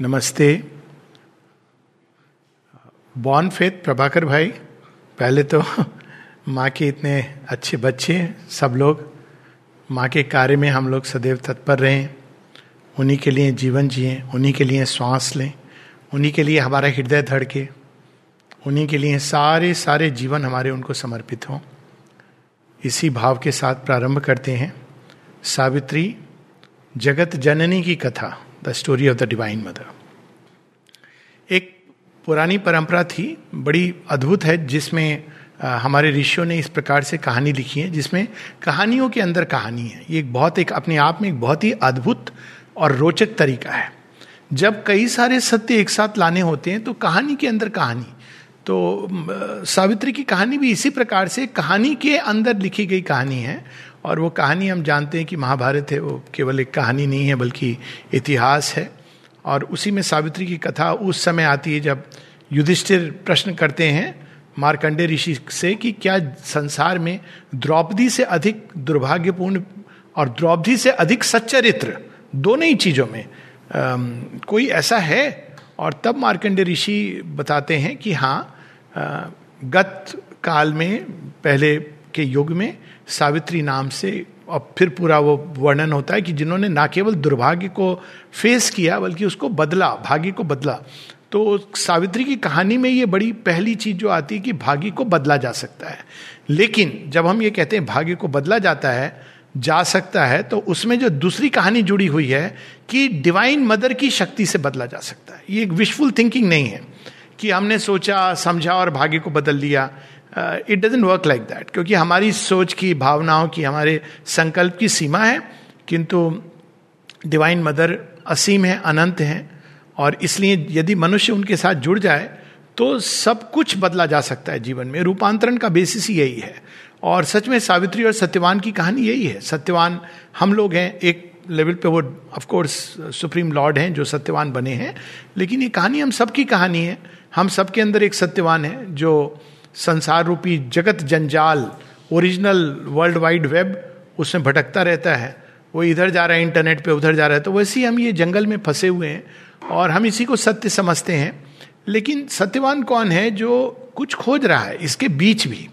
नमस्ते। Born faith, Prabhakar भाई, पहले तो माँ के इतने अच्छे बच्चे सब लोग। माँ के कार्य में हम लोग सदैव तत्पर रहें, उन्हीं के लिए जीवन जिए, उन्हीं के लिए श्वास लें, उन्हीं के लिए हमारा हृदय धड़के, उन्हीं के लिए सारे सारे जीवन हमारे उनको समर्पित हों। इसी भाव के साथ प्रारंभ करते हैं। सावित्री, जगत जननी की कथा। The story of the divine mother एक पुरानी परंपरा थी, बड़ी अद्भुत है, जिसमें हमारे ऋषियों ने इस प्रकार से कहानी लिखी है, जिसमें कहानियों के अंदर कहानी है। ये एक बहुत, एक अपने आप में एक बहुत ही अद्भुत और रोचक तरीका है। जब कई सारे सत्य एक साथ लाने होते हैं तो कहानी के अंदर कहानी। तो सावित्री की कहानी भी इसी प्रकार से कहानी के अंदर लिखी गई कहानी है और वो कहानी हम जानते हैं कि महाभारत है वो केवल एक कहानी नहीं है बल्कि इतिहास है। और उसी में सावित्री की कथा उस समय आती है जब युधिष्ठिर प्रश्न करते हैं मार्कंडे ऋषि से कि क्या संसार में द्रौपदी से अधिक दुर्भाग्यपूर्ण और द्रौपदी से अधिक सच्चरित्र दोनों ही चीज़ों में आ, कोई ऐसा है? और तब मार्कंडे ऋषि बताते हैं कि हाँ गत काल में पहले के युग में सावित्री नाम से और फिर पूरा वो वर्णन होता है कि जिन्होंने ना केवल दुर्भाग्य को फेस किया, बल्कि उसको बदला, भाग्य को बदला। तो सावित्री की कहानी में ये बड़ी पहली चीज़ जो आती है कि भाग्य को बदला जा सकता है। लेकिन जब हम ये कहते हैं भाग्य को बदला जाता है, जा सकता है तो उसमें जो दूसरी कहानी जुड़ी हुई है कि डिवाइन मदर की शक्ति से बदला जा सकता है। ये एक विशफुल थिंकिंग नहीं है कि हमने सोचा, समझा और भाग्य को बदल लिया। It doesn't work like that क्योंकि हमारी सोच की, भावनाओं की, हमारे संकल्प की सीमा है, किंतु डिवाइन मदर असीम है, अनंत है, और इसलिए यदि मनुष्य उनके साथ जुड़ जाए तो सब कुछ बदला जा सकता है जीवन में। रूपांतरण का बेसिस ही यही है। और सच में सावित्री और सत्यवान की कहानी यही है। सत्यवान हम लोग हैं, एक लेवल पे वो ऑफ़ कोर्स सुप्रीम लॉर्ड हैं, जो सत्यवान बने हैं। लेकिन ये कहानी हम सबकी कहानी है। हम सबके अंदर एक सत्यवान है, जो संसार रूपी जगत जंजाल ओरिजिनल वर्ल्ड वाइड वेब उसमें भटकता रहता है। वो इधर जा रहा है इंटरनेट पे, उधर जा रहा है। तो वैसे ही हम ये जंगल में फंसे हुए हैं और हम इसी को सत्य समझते हैं। लेकिन सत्यवान कौन है जो कुछ खोज रहा है? इसके बीच भी।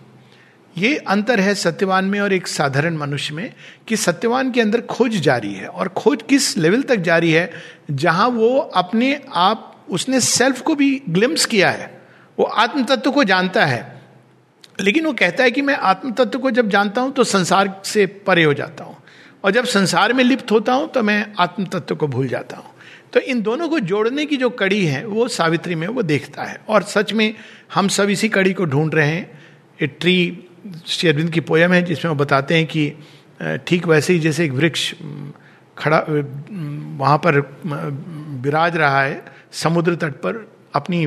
ये अंतर है सत्यवान में और एक साधारण मनुष्य में कि सत्यवान के अंदर खोज जारी है। और खोज किस लेवल तक जारी है? जहाँ वो अपने आप, उसने सेल्फ को भी ग्लिम्स किया है। वो आत्म तत्व को जानता है। लेकिन वो कहता है कि मैं आत्म तत्व को जब जानता हूँ तो संसार से परे हो जाता हूँ। और जब संसार में लिप्त होता हूँ तो मैं आत्म तत्व को भूल जाता हूँ। तो इन दोनों को जोड़ने की जो कड़ी है, वो सावित्री में वो देखता है। और सच में हम सब इसी कड़ी को ढूंढ रहे हैं। ए ट्री शेरविंद की पोयम है, जिसमें वो बताते हैं कि ठीक वैसे ही जैसे एक वृक्ष खड़ा वहाँ पर विराज रहा है, समुद्र तट पर, अपनी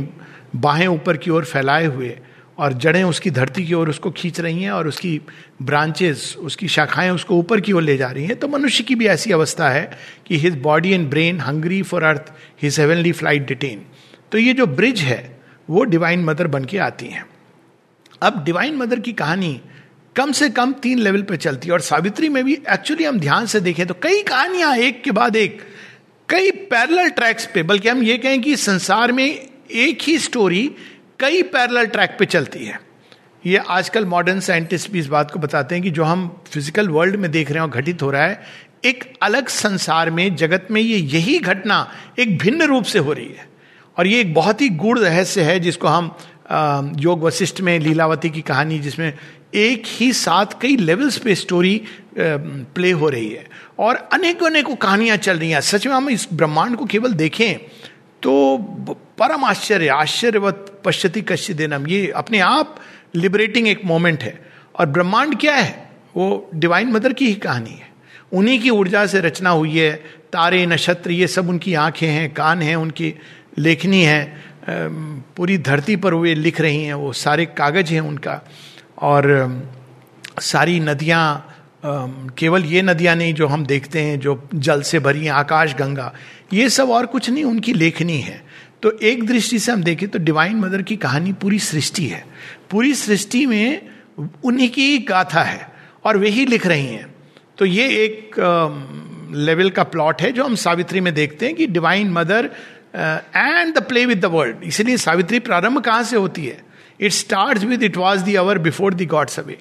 बाहें ऊपर की ओर फैलाए हुए और जड़ें उसकी धरती की ओर उसको खींच रही हैं और उसकी ब्रांचेस उसकी शाखाएँ उसको ऊपर की ओर ले जा रही हैं। तो मनुष्य की भी ऐसी अवस्था है कि his body and brain hungry for earth his heavenly flight detain तो ये जो ब्रिज है, वो डिवाइन मदर बन के आती हैं। अब डिवाइन मदर की कहानी कम से कम तीन लेवल पे चलती है और सावित्री में भी एक्चुअली हम ध्यान से देखें तो कई कहानियाँ, एक के बाद एक, कई पैरल ट्रैक्स पे, बल्कि हम ये कहें कि संसार में एक ही स्टोरी कई पैरेलल ट्रैक पे चलती है। ये आजकल मॉडर्न साइंटिस्ट भी इस बात को बताते हैं कि जो हम फ़िज़िकल वर्ल्ड में देख रहे हैं और घटित हो रहा है, एक अलग संसार में, जगत में ये यही घटना एक भिन्न रूप से हो रही है। और ये एक बहुत ही गूढ़ रहस्य है जिसको हम योग वशिष्ठ में, लीलावती की कहानी जिसमें एक ही साथ कई लेवल्स पे स्टोरी प्ले हो रही है। और अनेकों अनेकों कहानियाँ चल रही हैं। सच में हम इस ब्रह्मांड को केवल देखें तो परम आश्चर्य, आश्चर्यवत पश्चिति कश्य देनम। ये अपने आप लिबरेटिंग एक मोमेंट है। और ब्रह्मांड क्या है? वो डिवाइन मदर की ही कहानी है। उन्हीं की ऊर्जा से रचना हुई है। तारे, नक्षत्र, ये सब उनकी आँखें हैं, कान हैं, उनकी लेखनी है। पूरी धरती पर वे लिख रही हैं। वो सारे कागज़ हैं उनका। और सारी नदियाँ केवल ये नदियाँ नहीं जो हम देखते हैं, जो जल से भरी हैं, आकाश, गंगा। ये सब और कुछ नहीं, उनकी लेखनी है। तो एक दृष्टि से हम देखें तो डिवाइन मदर की कहानी पूरी सृष्टि है। पूरी सृष्टि में उन्हीं की गाथा है और वे ही लिख रही हैं। तो ये एक लेवल का प्लॉट है जो हम सावित्री में देखते हैं कि divine mother and the play with the world इसलिए सावित्री प्रारंभ कहाँ से होती है? It start with it was the hour before the gods awake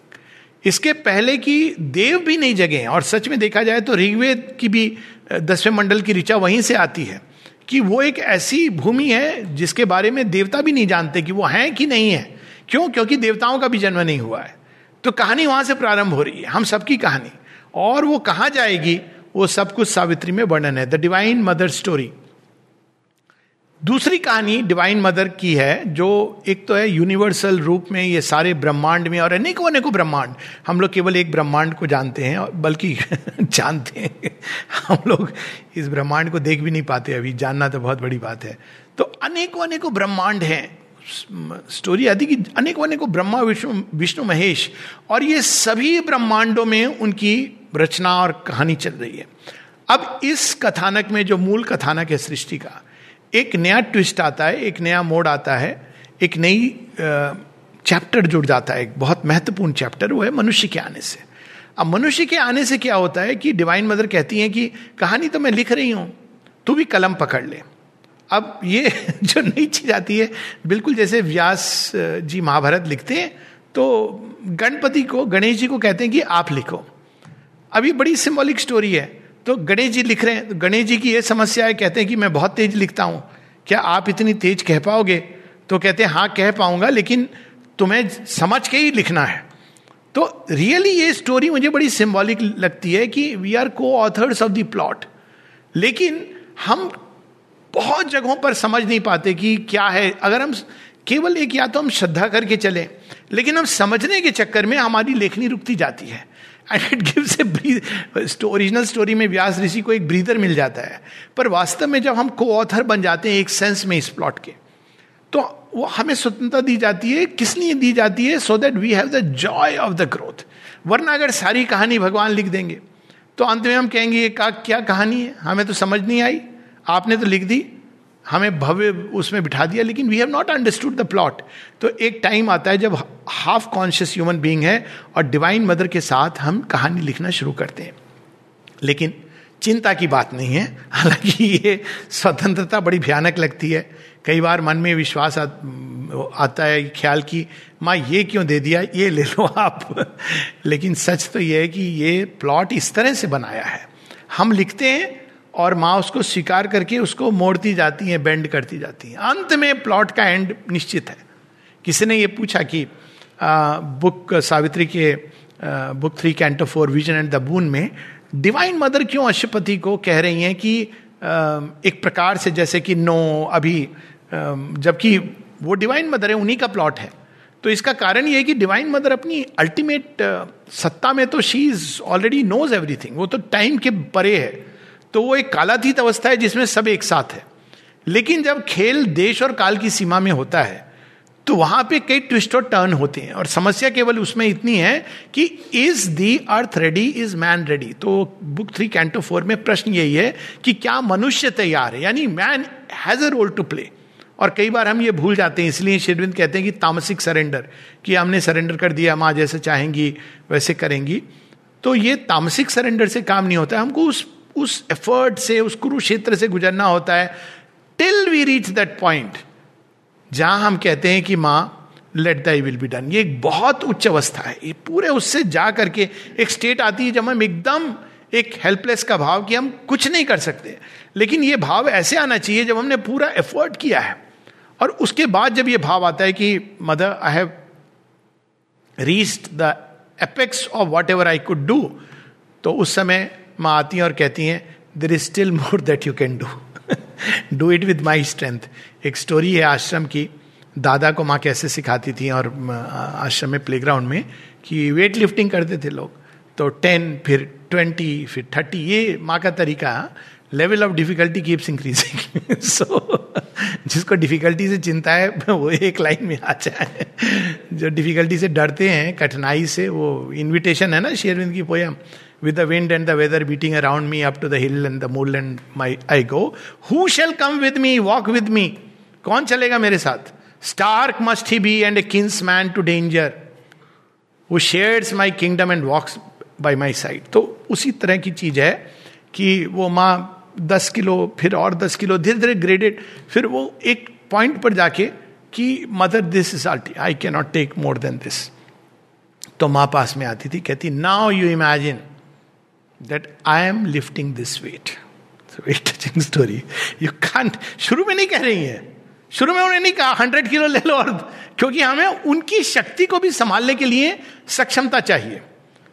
इसके पहले की देव भी नहीं जगे और सच में देखा जाए तो ऋग्वेद की भी दसवें मंडल की ऋचा वहीं से आती है कि वो एक ऐसी भूमि है जिसके बारे में देवता भी नहीं जानते कि वो हैं कि नहीं है। क्यों? क्योंकि देवताओं का भी जन्म नहीं हुआ है। तो कहानी वहाँ से प्रारंभ हो रही है। हम सबकी कहानी। और वो कहाँ जाएगी, वो सब कुछ सावित्री में वर्णन है। द डिवाइन मदर स्टोरी दूसरी कहानी डिवाइन मदर की है, जो एक तो है यूनिवर्सल रूप में ये सारे ब्रह्मांड में, और अनेकों अनेकों ब्रह्मांड। हम लोग केवल एक ब्रह्मांड को जानते हैं बल्कि जानते हैं। हम लोग इस ब्रह्मांड को देख भी नहीं पाते अभी, जानना तो बहुत बड़ी बात है। तो अनेकों अनेकों ब्रह्मांड हैं। स्टोरी आदि की अनेकों अनेकों ब्रह्मा, विष्णु विष्णु महेश, और ये सभी ब्रह्मांडों में उनकी रचना और कहानी चल रही है। अब इस कथानक में जो मूल कथानक है सृष्टि का एक नया ट्विस्ट आता है, एक नया मोड आता है, एक नई चैप्टर जुड़ जाता है, एक बहुत महत्वपूर्ण चैप्टर वो है मनुष्य के आने से। अब मनुष्य के आने से क्या होता है कि डिवाइन मदर कहती हैं कि कहानी तो मैं लिख रही हूँ, तू भी कलम पकड़ ले। अब ये जो नई चीज़ आती है, बिल्कुल जैसे व्यास जी महाभारत लिखते हैं तो गणपति को, गणेश जी को कहते हैं कि आप लिखो। अब ये बड़ी सिंबॉलिक स्टोरी है तो गणेश जी लिख रहे हैं तो गणेश जी की ये समस्या है, कहते हैं कि मैं बहुत तेज लिखता हूँ। क्या आप इतनी तेज कह पाओगे? तो कहते हैं हाँ कह पाऊँगा, लेकिन तुम्हें समझ के ही लिखना है। तो रियली ये स्टोरी मुझे बड़ी सिंबॉलिक लगती है कि we are co authors of the plot लेकिन हम बहुत जगहों पर समझ नहीं पाते कि क्या है। अगर हम केवल एक या तो हम श्रद्धा करके चलें, लेकिन हम समझने के चक्कर में हमारी लेखनी रुकती जाती है। And it gives a original story में व्यास ऋषि को एक ब्रीदर मिल जाता है। पर वास्तव में जब हम को ऑथर बन जाते हैं एक सेंस में इस प्लॉट के तो वो हमें स्वतंत्रता दी जाती है। किस लिए दी जाती है? So that we have the joy of the growth वरना अगर सारी कहानी भगवान लिख देंगे तो अंत में हम कहेंगे, ये का, क्या कहानी है? हमें तो समझ नहीं आई। आपने तो लिख दी। हमें भव्य उसमें बिठा दिया लेकिन we have not understood the plot तो एक टाइम आता है जब हाफ़ कॉन्शियस ह्यूमन बीइंग है और डिवाइन मदर के साथ हम कहानी लिखना शुरू करते हैं। लेकिन चिंता की बात नहीं है हालाँकि ये स्वतंत्रता बड़ी भयानक लगती है। कई बार मन में विश्वास आ, आता है ख्याल की माँ ये क्यों दे दिया? ये ले लो आप। लेकिन सच तो ये है कि ये प्लॉट इस तरह से बनाया है। हम लिखते हैं और माँ उसको स्वीकार करके उसको मोड़ती जाती है बेंड करती जाती है। अंत में प्लॉट का एंड निश्चित है। किसी ने ये पूछा कि आ, बुक सावित्री के आ, book three canto four vision and the boon में डिवाइन मदर क्यों अशुपति को कह रही हैं कि आ, एक प्रकार से जैसे कि नो अभी जबकि वो डिवाइन मदर है उन्हीं का प्लॉट है। तो इसका कारण ये है कि डिवाइन मदर अपनी अल्टीमेट सत्ता में तो she is already knows everything वो तो टाइम के परे है। तो वो एक कालातीत अवस्था है जिसमें सब एक साथ है। लेकिन जब खेल देश और काल की सीमा में होता है तो वहाँ पे कई ट्विस्ट और टर्न होते हैं। और समस्या केवल उसमें इतनी है कि is the earth ready is man ready तो बुक थ्री कैंटो फोर में प्रश्न यही है कि क्या मनुष्य तैयार है? यानी man has a role to play और कई बार हम ये भूल जाते हैं, इसलिए शेरविंद कहते हैं कि तामसिक सरेंडर कि हमने सरेंडर कर दिया, माँ जैसे चाहेंगी, वैसे करेंगी। तो ये तामसिक सरेंडर से काम नहीं होता है। हमको उस उस एफर्ट से, उस कुरुक्षेत्र से गुजरना होता है। Till we reach that point जहाँ हम कहते हैं कि माँ let thy will be done ये एक बहुत उच्च अवस्था है। ये पूरे उससे जा करके एक स्टेट आती है जब हम एकदम एक हेल्पलेस का भाव कि हम कुछ नहीं कर सकते। लेकिन ये भाव ऐसे आना चाहिए जब हमने पूरा एफर्ट किया है। और उसके बाद जब ये भाव आता है कि mother I have reached the apex of what ever I could do तो उस समय माँ आती हैं और कहती हैं there is still more that you can do do it with my strength एक स्टोरी है आश्रम की। दादा को माँ कैसे सिखाती थी और आश्रम में प्लेग्राउंड में कि वेट लिफ्टिंग करते थे लोग। तो टेन फिर ट्वेंटी फिर थर्टी ये माँ का तरीका level of difficulty keeps increasing so जिसको डिफिकल्टी से चिंता है, वो एक लाइन में आ जाए। जो डिफिकल्टी से डरते हैं, कठिनाई से, वो इनविटेशन है ना शेरविंद की poem with the wind and the weather beating around me up to the hill and the moorland my I go. Who shall come with me, walk with me? कौन चलेगा मेरे साथ? Stark must he be and a king's man to danger who shares my kingdom and walks by my side तो उसी तरह की चीज़ है कि वो माँ दस किलो फिर और दस किलो धीरे धीरे ग्रेडेड फिर वो एक पॉइंट पर जाके कि mother this is अल्टी I can not take more than this तो माँ पास में आती थी कहती now you imagine that I am lifting this weight weight touching story you can't शुरू में नहीं कह रही है। शुरू में उन्होंने नहीं कहा हंड्रेड किलो ले लो और, क्योंकि हमें उनकी शक्ति को भी संभालने के लिए सक्षमता चाहिए।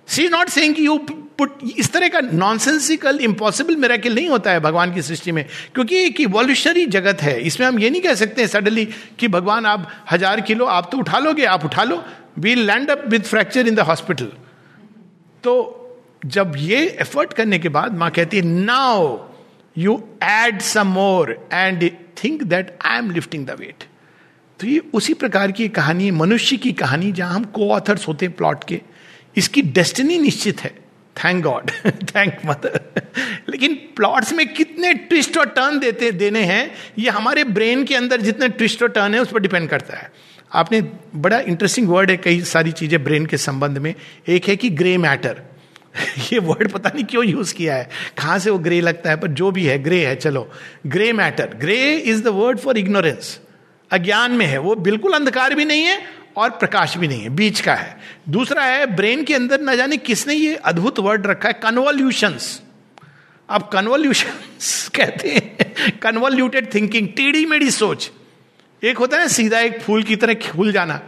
She is not saying you put इस तरह का नॉनसेंसिकल इम्पॉसिबल मेरेकल नहीं होता है भगवान की सृष्टि में। क्योंकि एक इवोल्यूशनरी जगत है। इसमें हम ये नहीं कह सकते हैं सडनली कि भगवान आप हज़ार किलो आप तो उठा लोगे, आप उठा लो। We land up with fracture in the hospital तो जब ये एफर्ट करने के बाद माँ कहती है now you add some more and think that I am lifting the weight तो ये उसी प्रकार की कहानी है मनुष्य की कहानी, जहाँ हम को ऑथर्स होते हैं प्लॉट के, इसकी डेस्टिनी निश्चित है। थैंक गॉड थैंक मदर लेकिन प्लॉट्स में कितने ट्विस्ट और टर्न देते, देने हैं, ये हमारे ब्रेन के अंदर जितने ट्विस्ट और टर्न है, उस पर डिपेंड करता है। आपने बड़ा इंटरेस्टिंग वर्ड है, कई सारी चीज़ें ब्रेन के संबंध में। एक है कि ग्रे मैटर ये वर्ड पता नहीं क्यों यूज़ किया है। कहाँ से वो ग्रे लगता है? पर जो भी है ग्रे है, चलो। Grey matter grey is the word for ignorance अज्ञान में है। वो बिल्कुल अंधकार भी नहीं है और प्रकाश भी नहीं है। बीच का है। दूसरा है ब्रेन के अंदर न जाने किसने ये अद्भुत वर्ड रखा है? कन्वोल्यूशंस अब कन्वोल्यूशंस कहते हैं कन्वोल्यूटेड थिंकिंग टेढ़ी मेढ़ी सोच। एक होता है ना, सीधा एक फूल की तरह खुल जाना।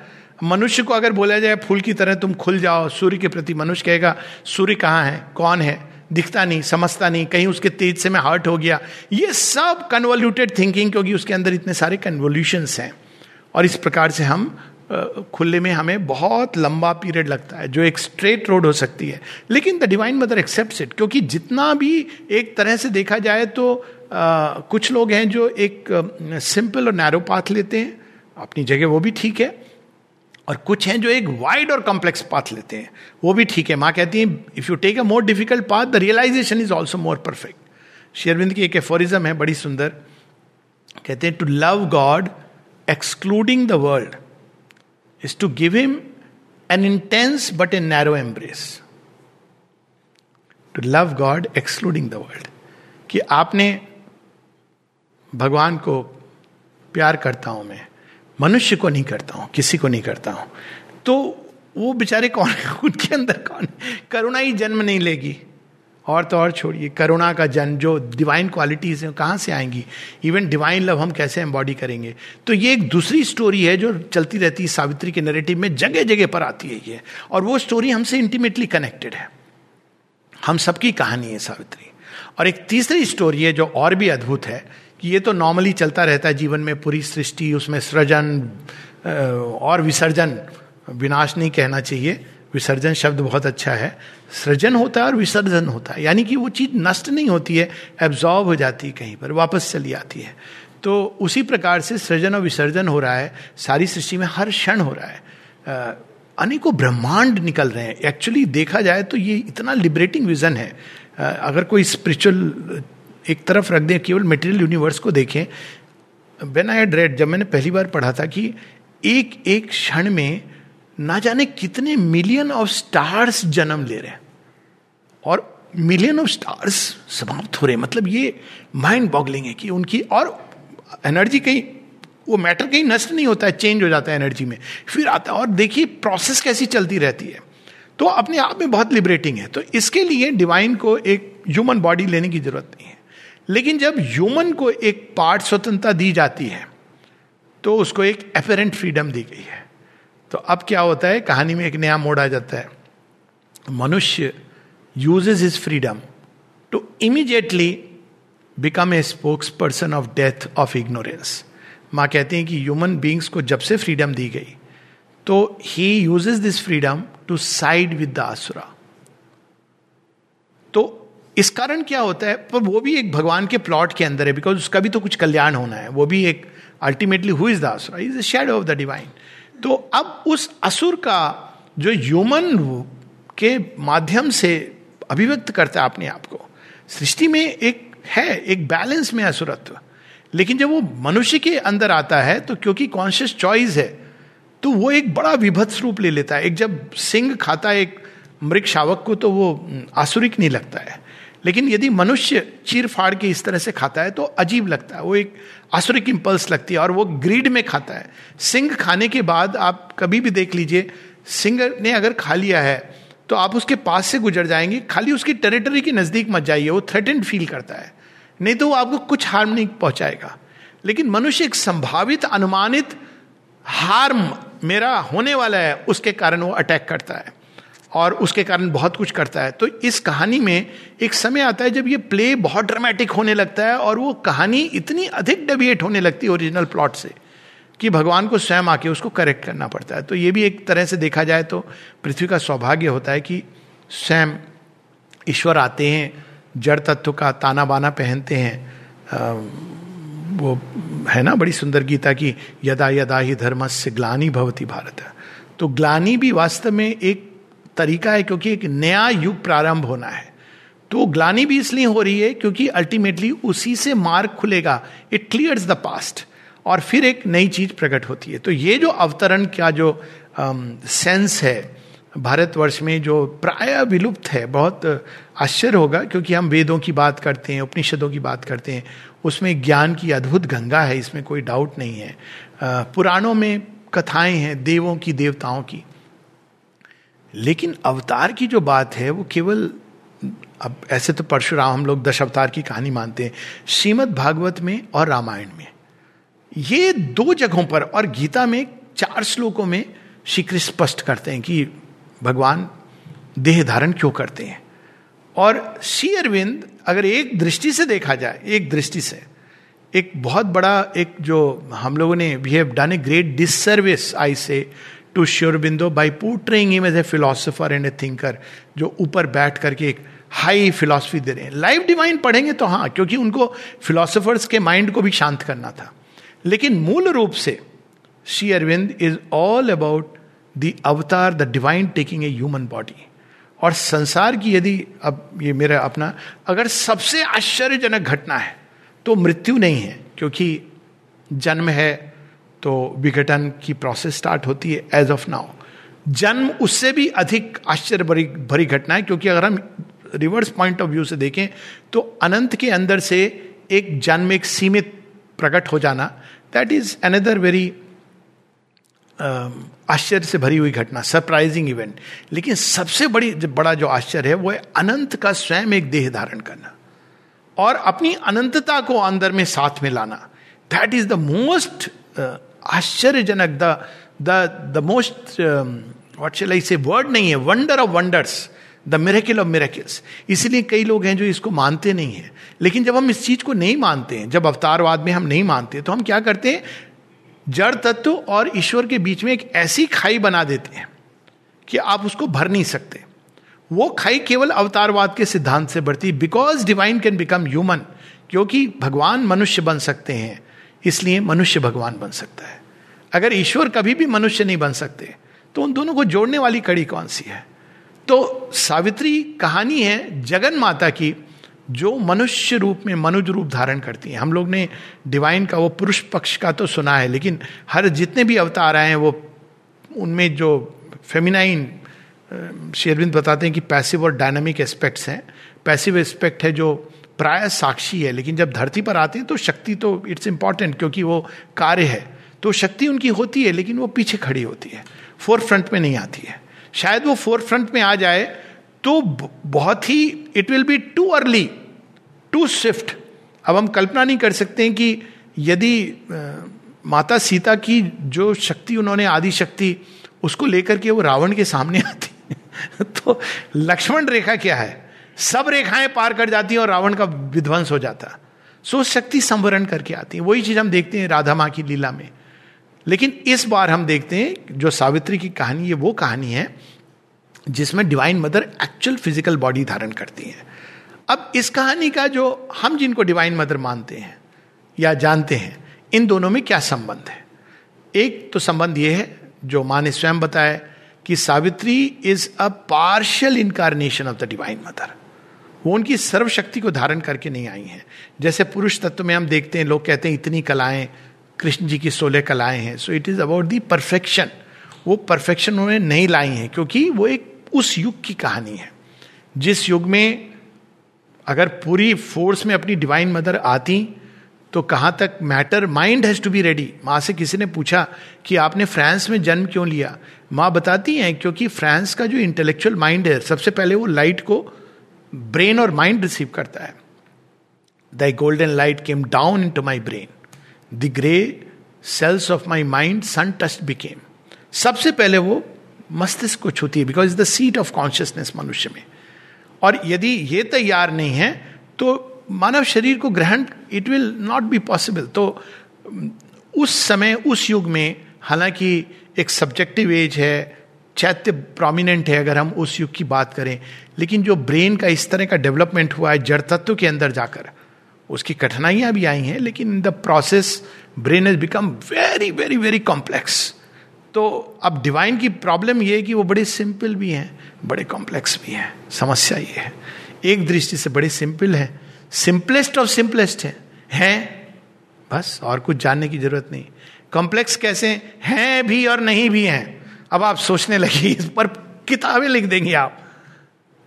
मनुष्य को अगर बोला जाए फूल की तरह तुम खुल जाओ सूर्य के प्रति मनुष्य कहेगा सूर्य कहाँ है? कौन है? दिखता नहीं समझता नहीं कहीं उसके तेज से मैं हर्ट हो गया। ये सब कन्वोल्यूटेड थिंकिंग क्योंकि उसके अंदर इतने सारे कन्वोल्यूशंस हैं। और इस प्रकार से हम खुले में हमें बहुत लंबा पीरियड लगता है जो एक स्ट्रेट रोड हो सकती है। लेकिन the divine mother accept it क्योंकि जितना भी एक तरह से देखा जाए तो आ, कुछ लोग हैं जो एक सिंपल और नैरो पाथ लेते हैं। अपनी जगह वो भी ठीक है। और कुछ हैं जो एक वाइड और कॉम्प्लेक्स पाथ लेते हैं। वो भी ठीक है। माँ कहती है if you take a more difficult path the realisation is also more perfect Sri Aurobindo की एक एफोरिज्म है, बड़ी सुंदर। कहते हैं to love god excluding the world is to give him an intense but a narrow embrace. To love God, excluding the world. कि आपने भगवान को प्यार करता हूँ मैं। मनुष्य को नहीं करता हूँ, किसी को नहीं करता हूँ। तो वो बेचारे कौन है? उनके अंदर कौन है? करुणा ही जन्म नहीं लेगी। और तो और छोड़िए, करुणा का जन्म, जो डिवाइन क्वालिटीज हैं, कहाँ से आएँगी? इवन डिवाइन लव हम कैसे एम्बॉडी करेंगे? तो ये एक दूसरी स्टोरी है जो चलती रहती है सावित्री के नरेटिव में जगह जगह पर आती है ये। और वो स्टोरी हमसे इंटीमेटली कनेक्टेड है। हम सबकी कहानी है सावित्री। और एक तीसरी स्टोरी है जो और भी अद्भुत है कि ये तो नॉर्मली चलता रहता है जीवन में, पूरी सृष्टि, उसमें सृजन और विसर्जन। विनाश नहीं कहना चाहिए। विसर्जन शब्द बहुत अच्छा है। सृजन होता है और विसर्जन होता है। यानी कि वो चीज़ नष्ट नहीं होती है एब्जॉर्व हो जाती है कहीं पर, वापस चली आती है। तो उसी प्रकार से सृजन और विसर्जन हो रहा है, सारी सृष्टि में हर क्षण हो रहा है। अनेकों ब्रह्मांड निकल रहे हैं। एक्चुअली देखा जाए तो ये इतना लिबरेटिंग विजन है। अगर कोई स्पिरिचुअल एक तरफ़ रख दें, केवल मेटेरियल यूनिवर्स को देखें। वेन आई हैड रेड जब मैंने पहली बार पढ़ा था कि एक एक क्षण में ना जाने कितने मिलियन ऑफ़ स्टार्स जन्म ले रहे हैं। और मिलियन ऑफ़ स्टार्स समाप्त हो रहे हैं। मतलब ये माइंड बॉगलिंग है कि उनकी और एनर्जी कहीं, वो मैटर कहीं नष्ट नहीं होता है चेंज हो जाता है एनर्जी में। फिर आता है और देखिए प्रोसेस कैसी चलती रहती है। तो अपने आप में बहुत लिबरेटिंग है। तो इसके लिए डिवाइन को एक ह्यूमन बॉडी लेने की ज़रूरत लेकिन जब ह्यूमन को एक पार्ट स्वतंत्रता दी जाती है तो उसको एक अपेरेंट फ्रीडम दी गई है। तो अब क्या होता है? कहानी में एक नया मोड़ आ जाता है। मनुष्य uses his freedom to immediately become a spokesperson of death of ignorance माँ कहते हैं कि ह्यूमन बींग्स को जब से फ्रीडम दी गई तो he uses this freedom to side with the asura तो इस कारण क्या होता है? पर वो भी एक भगवान के प्लॉट के अंदर है बिकॉज़ उसका भी तो कुछ कल्याण होना है। वो भी एक ultimately who is the asura is the shadow of the divine तो अब उस असुर का जो ह्यूमन के माध्यम से अभिव्यक्त करता है अपने आप को, सृष्टि में एक है, एक बैलेंस में असुरत्व लेकिन जब वो मनुष्य के अंदर आता है तो क्योंकि कॉन्शियस चॉइस है तो वो एक बड़ा विभत्स रूप ले लेता है। एक जब सिंह खाता है एक मृग शावक को तो वो आसुरिक नहीं लगता है। लेकिन यदि मनुष्य चीर फाड़ के इस तरह से खाता है तो अजीब लगता है। वो एक आसुरिक इम्पल्स लगती है और वो ग्रीड में खाता है। सिंह खाने के बाद आप कभी भी देख लीजिए सिंह ने अगर खा लिया है तो आप उसके पास से गुजर जाएँगे, खाली उसकी टेरिटरी के नज़दीक मत जाइए, वो थ्रेटेंड फील करता है। नहीं तो वो आपको कुछ हार्म नहीं पहुंचाएगा। लेकिन मनुष्य एक संभावित, अनुमानित हार्म मेरा होने वाला है, उसके कारण वो अटैक करता है। और उसके कारण बहुत कुछ करता है। तो इस कहानी में एक समय आता है जब ये प्ले बहुत ड्रामेटिक होने लगता है और वो कहानी इतनी अधिक डेविएट होने लगती है ओरिजिनल प्लॉट से कि भगवान को स्वयं आके उसको करेक्ट करना पड़ता है। तो ये भी एक तरह से देखा जाए तो पृथ्वी का सौभाग्य होता है कि स्वयं ईश्वर आते हैं, जड़ तत्व का ताना बाना पहनते हैं। वो है ना बड़ी सुंदर गीता की, यदा यदा ही धर्म से ग्लानी भवती भारत। तो ग्लानी भी वास्तव में एक तरीका है क्योंकि एक नया युग प्रारंभ होना है। तो ग्लानी भी इसलिए हो रही है क्योंकि अल्टीमेटली उसी से मार्ग खुलेगा। इट क्लियर्स द पास्ट और फिर एक नई चीज़ प्रकट होती है। तो ये जो अवतरण का जो सेंस है, भारतवर्ष में जो प्राय विलुप्त है, बहुत आश्चर्य होगा क्योंकि हम वेदों की बात करते हैं, उपनिषदों की बात करते हैं। उसमें ज्ञान की अद्भुत गंगा है, इसमें कोई डाउट नहीं है। पुराणों में कथाएँ हैं देवों की, देवताओं की। लेकिन अवतार की जो बात है, वो केवल, अब ऐसे तो परशुराम हम लोग दश अवतार की कहानी मानते हैं, श्रीमद भागवत में और रामायण में। ये दो जगहों पर और गीता में चार श्लोकों में श्री कृष्ण स्पष्ट करते हैं कि भगवान देह धारण क्यों करते हैं। और श्री अरविंद, अगर एक दृष्टि से देखा जाए, एक दृष्टि से, एक बहुत बड़ा, एक जो हम लोगों ने we have done a great disservice I say to Sri Aurobindo by portraying him as a philosopher and a thinker जो ऊपर बैठ करके एक हाई फिलोसफी दे रहे हैं। लाइव डिवाइन पढ़ेंगे तो हाँ क्योंकि उनको फिलोसफर्स के माइंड को भी शांत करना था। लेकिन मूल रूप से Sri Aurobindo is all about the avatar the divine taking a human body और संसार की यदि अब ये मेरा अपना, अगर सबसे आश्चर्यजनक घटना है तो मृत्यु नहीं है, क्योंकि जन्म है तो विघटन की प्रोसेस स्टार्ट होती है एज ऑफ़ नाउ जन्म उससे भी अधिक आश्चर्य भरी भरी घटना है, क्योंकि अगर हम रिवर्स पॉइंट ऑफ़ व्यू से देखें तो अनंत के अंदर से एक जन्म एक सीमित प्रकट हो जाना दैट इज़ अनदर वेरी आश्चर्य से भरी हुई घटना सरप्राइजिंग इवेंट लेकिन सबसे बड़ी बड़ा जो आश्चर्य है, वो है अनंत का स्वयं एक देह धारण करना और अपनी अनंतता को अंदर में साथ में लाना. दैट इज़ द मोस्ट आश्चर्यजनक the the the most what shall I say word नहीं है wonder of wonders the miracle of miracles इसलिए कई लोग हैं जो इसको मानते नहीं है। लेकिन जब हम इस चीज़ को नहीं मानते हैं, जब अवतारवाद में हम नहीं मानते तो हम क्या करते हैं? जड़ तत्व और ईश्वर के बीच में एक ऐसी खाई बना देते हैं कि आप उसको भर नहीं सकते। वो खाई केवल अवतारवाद के सिद्धांत से बढ़ती because divine can become human क्योंकि भगवान मनुष्य बन सकते हैं, इसलिए मनुष्य भगवान बन सकता है। अगर ईश्वर कभी भी मनुष्य नहीं बन सकते तो उन दोनों को जोड़ने वाली कड़ी कौन सी है? तो सावित्री कहानी है जगन माता की, जो मनुष्य रूप में मनुज रूप धारण करती हैं। हम लोग ने डिवाइन का वो पुरुष पक्ष का तो सुना है, लेकिन हर जितने भी अवतार आए हैं, वो उनमें जो फेमिनाइन शेरविंद बताते हैं कि पैसिव और डायनामिक एस्पेक्ट्स हैं। पैसिव एस्पेक्ट है जो प्राय साक्षी है, लेकिन जब धरती पर आते हैं तो शक्ति तो इट्स इंपॉर्टेंट क्योंकि वो कार्य है। तो शक्ति उनकी होती है, लेकिन वो पीछे खड़ी होती है फोर फ्रंट में नहीं आती है। शायद वो फोर फ्रंट में आ जाए तो बहुत ही it will be too early to swift अब हम कल्पना नहीं कर सकते हैं कि यदि माता सीता की जो शक्ति, उन्होंने आदि शक्ति, उसको लेकर के वो रावण के सामने आती तो लक्ष्मण रेखा क्या है? सब रेखाएँ पार कर जाती हैं और रावण का विध्वंस हो जाता। सो शक्ति संवरण करके आती है। वही चीज़ हम देखते हैं राधा माँ की लीला में। लेकिन इस बार हम देखते हैं जो सावित्री की कहानी है, वो कहानी है, जिसमें divine mother actual physical body धारण करती है। अब इस कहानी का जो हम जिनको डिवाइन मदर मानते हैं या जानते हैं, इन दोनों में क्या संबंध है? एक तो संबंध यह है, जो माँ ने स्वयं बताया कि Savitri is a partial incarnation of the divine mother वो उनकी सर्वशक्ति को धारण करके नहीं आई हैं। जैसे पुरुष तत्व में हम देखते हैं, लोग कहते हैं, इतनी कलाएँ कृष्ण जी की सोलह कलाएँ हैं। So it is about the perfection वो परफेक्शन उन्होंने नहीं लाई हैं, क्योंकि वो एक उस युग की कहानी है। जिस युग में अगर पूरी फोर्स में अपनी डिवाइन मदर आती तो कहाँ तक matter mind has to be ready माँ से किसी ने पूछा कि आपने फ्रांस में जन्म क्यों लिया? माँ बताती हैं, क्योंकि फ्रांस का जो इंटेलेक्चुअल माइंड है, सबसे पहले वो लाइट को ब्रेन और माइंड रिसीव करता है। The golden light came down into my brain the grey cells of my mind sun touched became सबसे पहले वो मस्तिष्क को छूती है because is the seat of consciousness मनुष्य में। और यदि ये तैयार नहीं है तो मानव शरीर को ग्रहण it will not be possible तो उस समय, उस युग में, हालाँकि एक सब्जेक्टिव एज है, चैत्य प्रोमिनेंट है, अगर हम उस युग की बात करें, लेकिन जो ब्रेन का इस तरह का डेवलपमेंट हुआ है, जड़ तत्व के अंदर जाकर उसकी कठिनाइयाँ भी आई हैं, लेकिन in the process brain has become very very very complex तो अब डिवाइन की प्रॉब्लम ये है कि वो बड़े सिंपल भी हैं, बड़े कॉम्प्लेक्स भी हैं। समस्या ये है। एक दृष्टि से बड़े सिंपल है। सिंपलेस्ट ऑफ़ सिंपलेस्ट है। हैं, बस, और कुछ जानने की ज़रूरत नहीं। कॉम्प्लेक्स कैसे हैं? भी और नहीं भी हैं। अब आप सोचने लगे, इस पर किताबें लिख देंगे आप।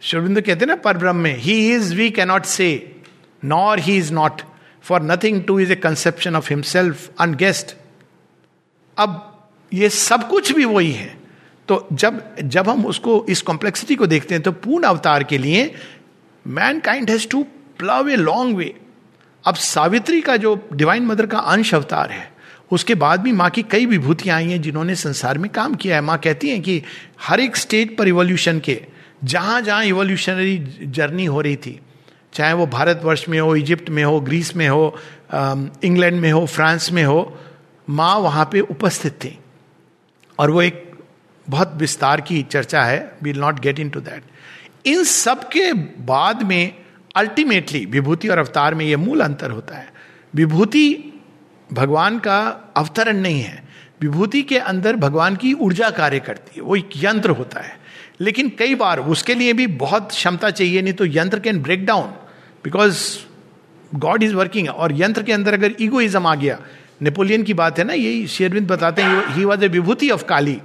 शुरबिंदु कहते हैं ना पर ब्रह्म में he is we cannot say nor he is not for nothing too is a conception of himself unguessed अब ये सब कुछ भी वही है। तो जब जब हम उसको, इस कॉम्प्लेक्सिटी को देखते हैं तो पूर्ण अवतार के लिए mankind has to plough a long way अब सावित्री का जो डिवाइन मदर का अंश अवतार है, उसके बाद भी माँ की कई विभूतियाँ आई हैं जिन्होंने संसार में काम किया है। माँ कहती हैं कि हर एक स्टेज पर इवोल्यूशन के जहाँ जहाँ इवोल्यूशनरी जर्नी हो रही थी चाहे वो भारतवर्ष में हो, इजिप्ट में हो, ग्रीस में हो इंग्लैंड में हो, फ्रांस में हो, माँ वहाँ पे उपस्थित थी। और वो एक बहुत विस्तार की चर्चा है। Will not get into that इन सब के बाद में अल्टीमेटली विभूति और अवतार में यह मूल अंतर होता है। विभूति भगवान का अवतरण नहीं है। विभूति के अंदर भगवान की ऊर्जा कार्य करती है। वो एक यंत्र होता है। लेकिन कई बार उसके लिए भी बहुत क्षमता चाहिए, नहीं तो यंत्र can break down because God is working और यंत्र के अंदर अगर ईगोइज्म आ गया नेपोलियन की बात है ना, यही शेरविंद बताते हैं he was A Vibhuti of काली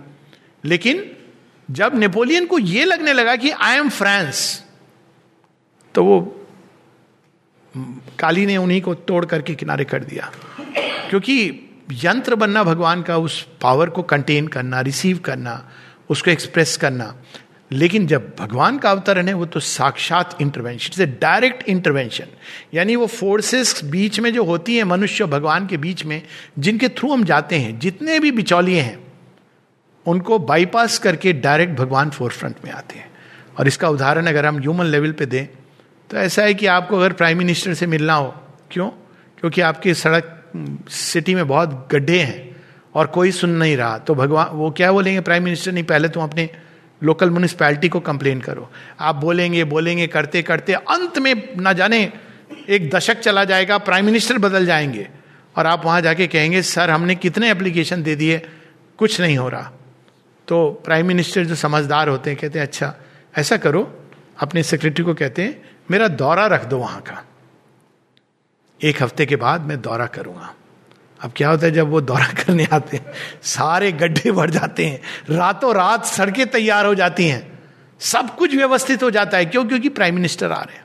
लेकिन जब नेपोलियन को यह लगने लगा कि आई एम फ्रांस तो वो काली ने उन्हीं को तोड़ करके किनारे कर दिया। क्योंकि यंत्र बनना भगवान का उस पावर को कंटेन करना रिसीव करना, उसको एक्सप्रेस करना। लेकिन जब भगवान का अवतरण है, वो तो साक्षात intervention it's a direct intervention यानी वो फोर्सेस बीच में जो होती हैं, मनुष्य भगवान के बीच में, जिनके थ्रू हम जाते हैं, जितने भी बिचौलिए हैं, उनको बाईपास करके डायरेक्ट भगवान फोर फ्रंट में आते हैं। और इसका उदाहरण अगर हम ह्यूमन लेवल पे दें तो ऐसा है कि आपको अगर प्राइम मिनिस्टर से मिलना हो, क्यों? क्योंकि आपकी सड़क सिटी में बहुत गड्ढे हैं और कोई सुन नहीं रहा तो भगवान, वो क्या बोलेंगे? प्राइम मिनिस्टर नहीं, पहले तुम अपने लोकल म्यूनिसपैलिटी को कंप्लेन करो। आप बोलेंगे बोलेंगे, करते करते, अंत में ना जाने, एक दशक चला जाएगा प्राइम मिनिस्टर बदल जाएँगे। और आप वहाँ जाके कहेंगे, सर, हमने कितने एप्लीकेशन दे दिए? कुछ नहीं हो रहा। तो प्राइम मिनिस्टर जो समझदार होते हैं, कहते हैं अच्छा ऐसा करो, अपने सेक्रेटरी को कहते हैं, मेरा दौरा रख दो वहाँ का। एक हफ़्ते के बाद मैं दौरा करूँगा। अब क्या होता है जब वो दौरा करने आते हैं, सारे गड्ढे भर जाते हैं, रातों रात सड़कें तैयार हो जाती हैं, सब कुछ व्यवस्थित हो जाता है, क्यों? क्योंकि प्राइम मिनिस्टर आ रहे हैं।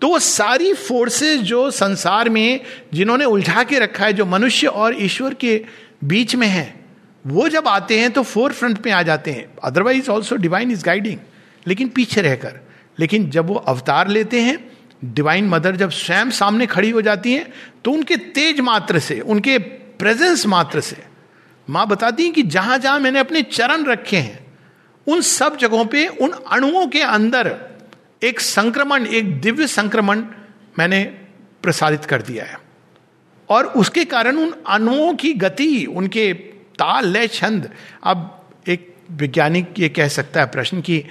तो सारी फोर्सेस जो संसार में, जिन्होंने उलझा के रखा है, जो मनुष्य और ईश्वर के बीच में है, वो जब आते हैं तो फोर फ्रंट में आ जाते हैं। Otherwise also divine is guiding लेकिन पीछे रहकर। लेकिन जब वो अवतार लेते हैं डिवाइन मदर जब स्वयं सामने खड़ी हो जाती हैं तो उनके तेज मात्र से, उनके प्रेजेंस मात्र से, माँ बताती हैं कि जहाँ जहाँ मैंने अपने चरण रखे हैं, उन सब जगहों पे, उन अणुओं के अंदर एक संक्रमण, एक दिव्य संक्रमण मैंने प्रसारित कर दिया है। और उसके कारण उन अणुओं की गति, उनके ताल, लय, छंद, अब एक वैज्ञानिक ये कह सकता है प्रश्न की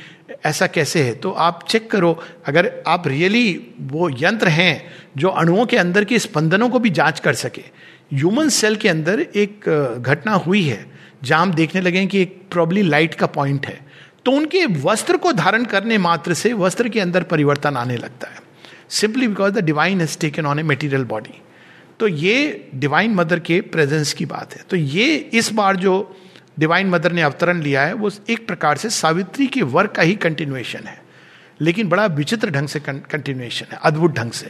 ऐसा कैसे है? तो आप चेक करो, अगर आप रियली वो यंत्र हैं जो अणुओं के अंदर के स्पंदनों को भी जाँच कर सके। ह्यूमन सेल के अंदर एक घटना हुई है, जहाँ हम देखने लगे कि एक प्रॉब्ली लाइट का पॉइंट है। तो उनके वस्त्र को धारण करने मात्र से वस्त्र के अंदर परिवर्तन आने लगता है। Simply because the divine has taken on a material body तो ये डिवाइन मदर के प्रेजेंस की बात है। तो ये इस बार जो डिवाइन मदर ने अवतरण लिया है, वो एक प्रकार से सावित्री के वर्क का ही कंटिन्यूएशन है। लेकिन बड़ा विचित्र ढंग से कंटिन्यूएशन है, अद्भुत ढंग से।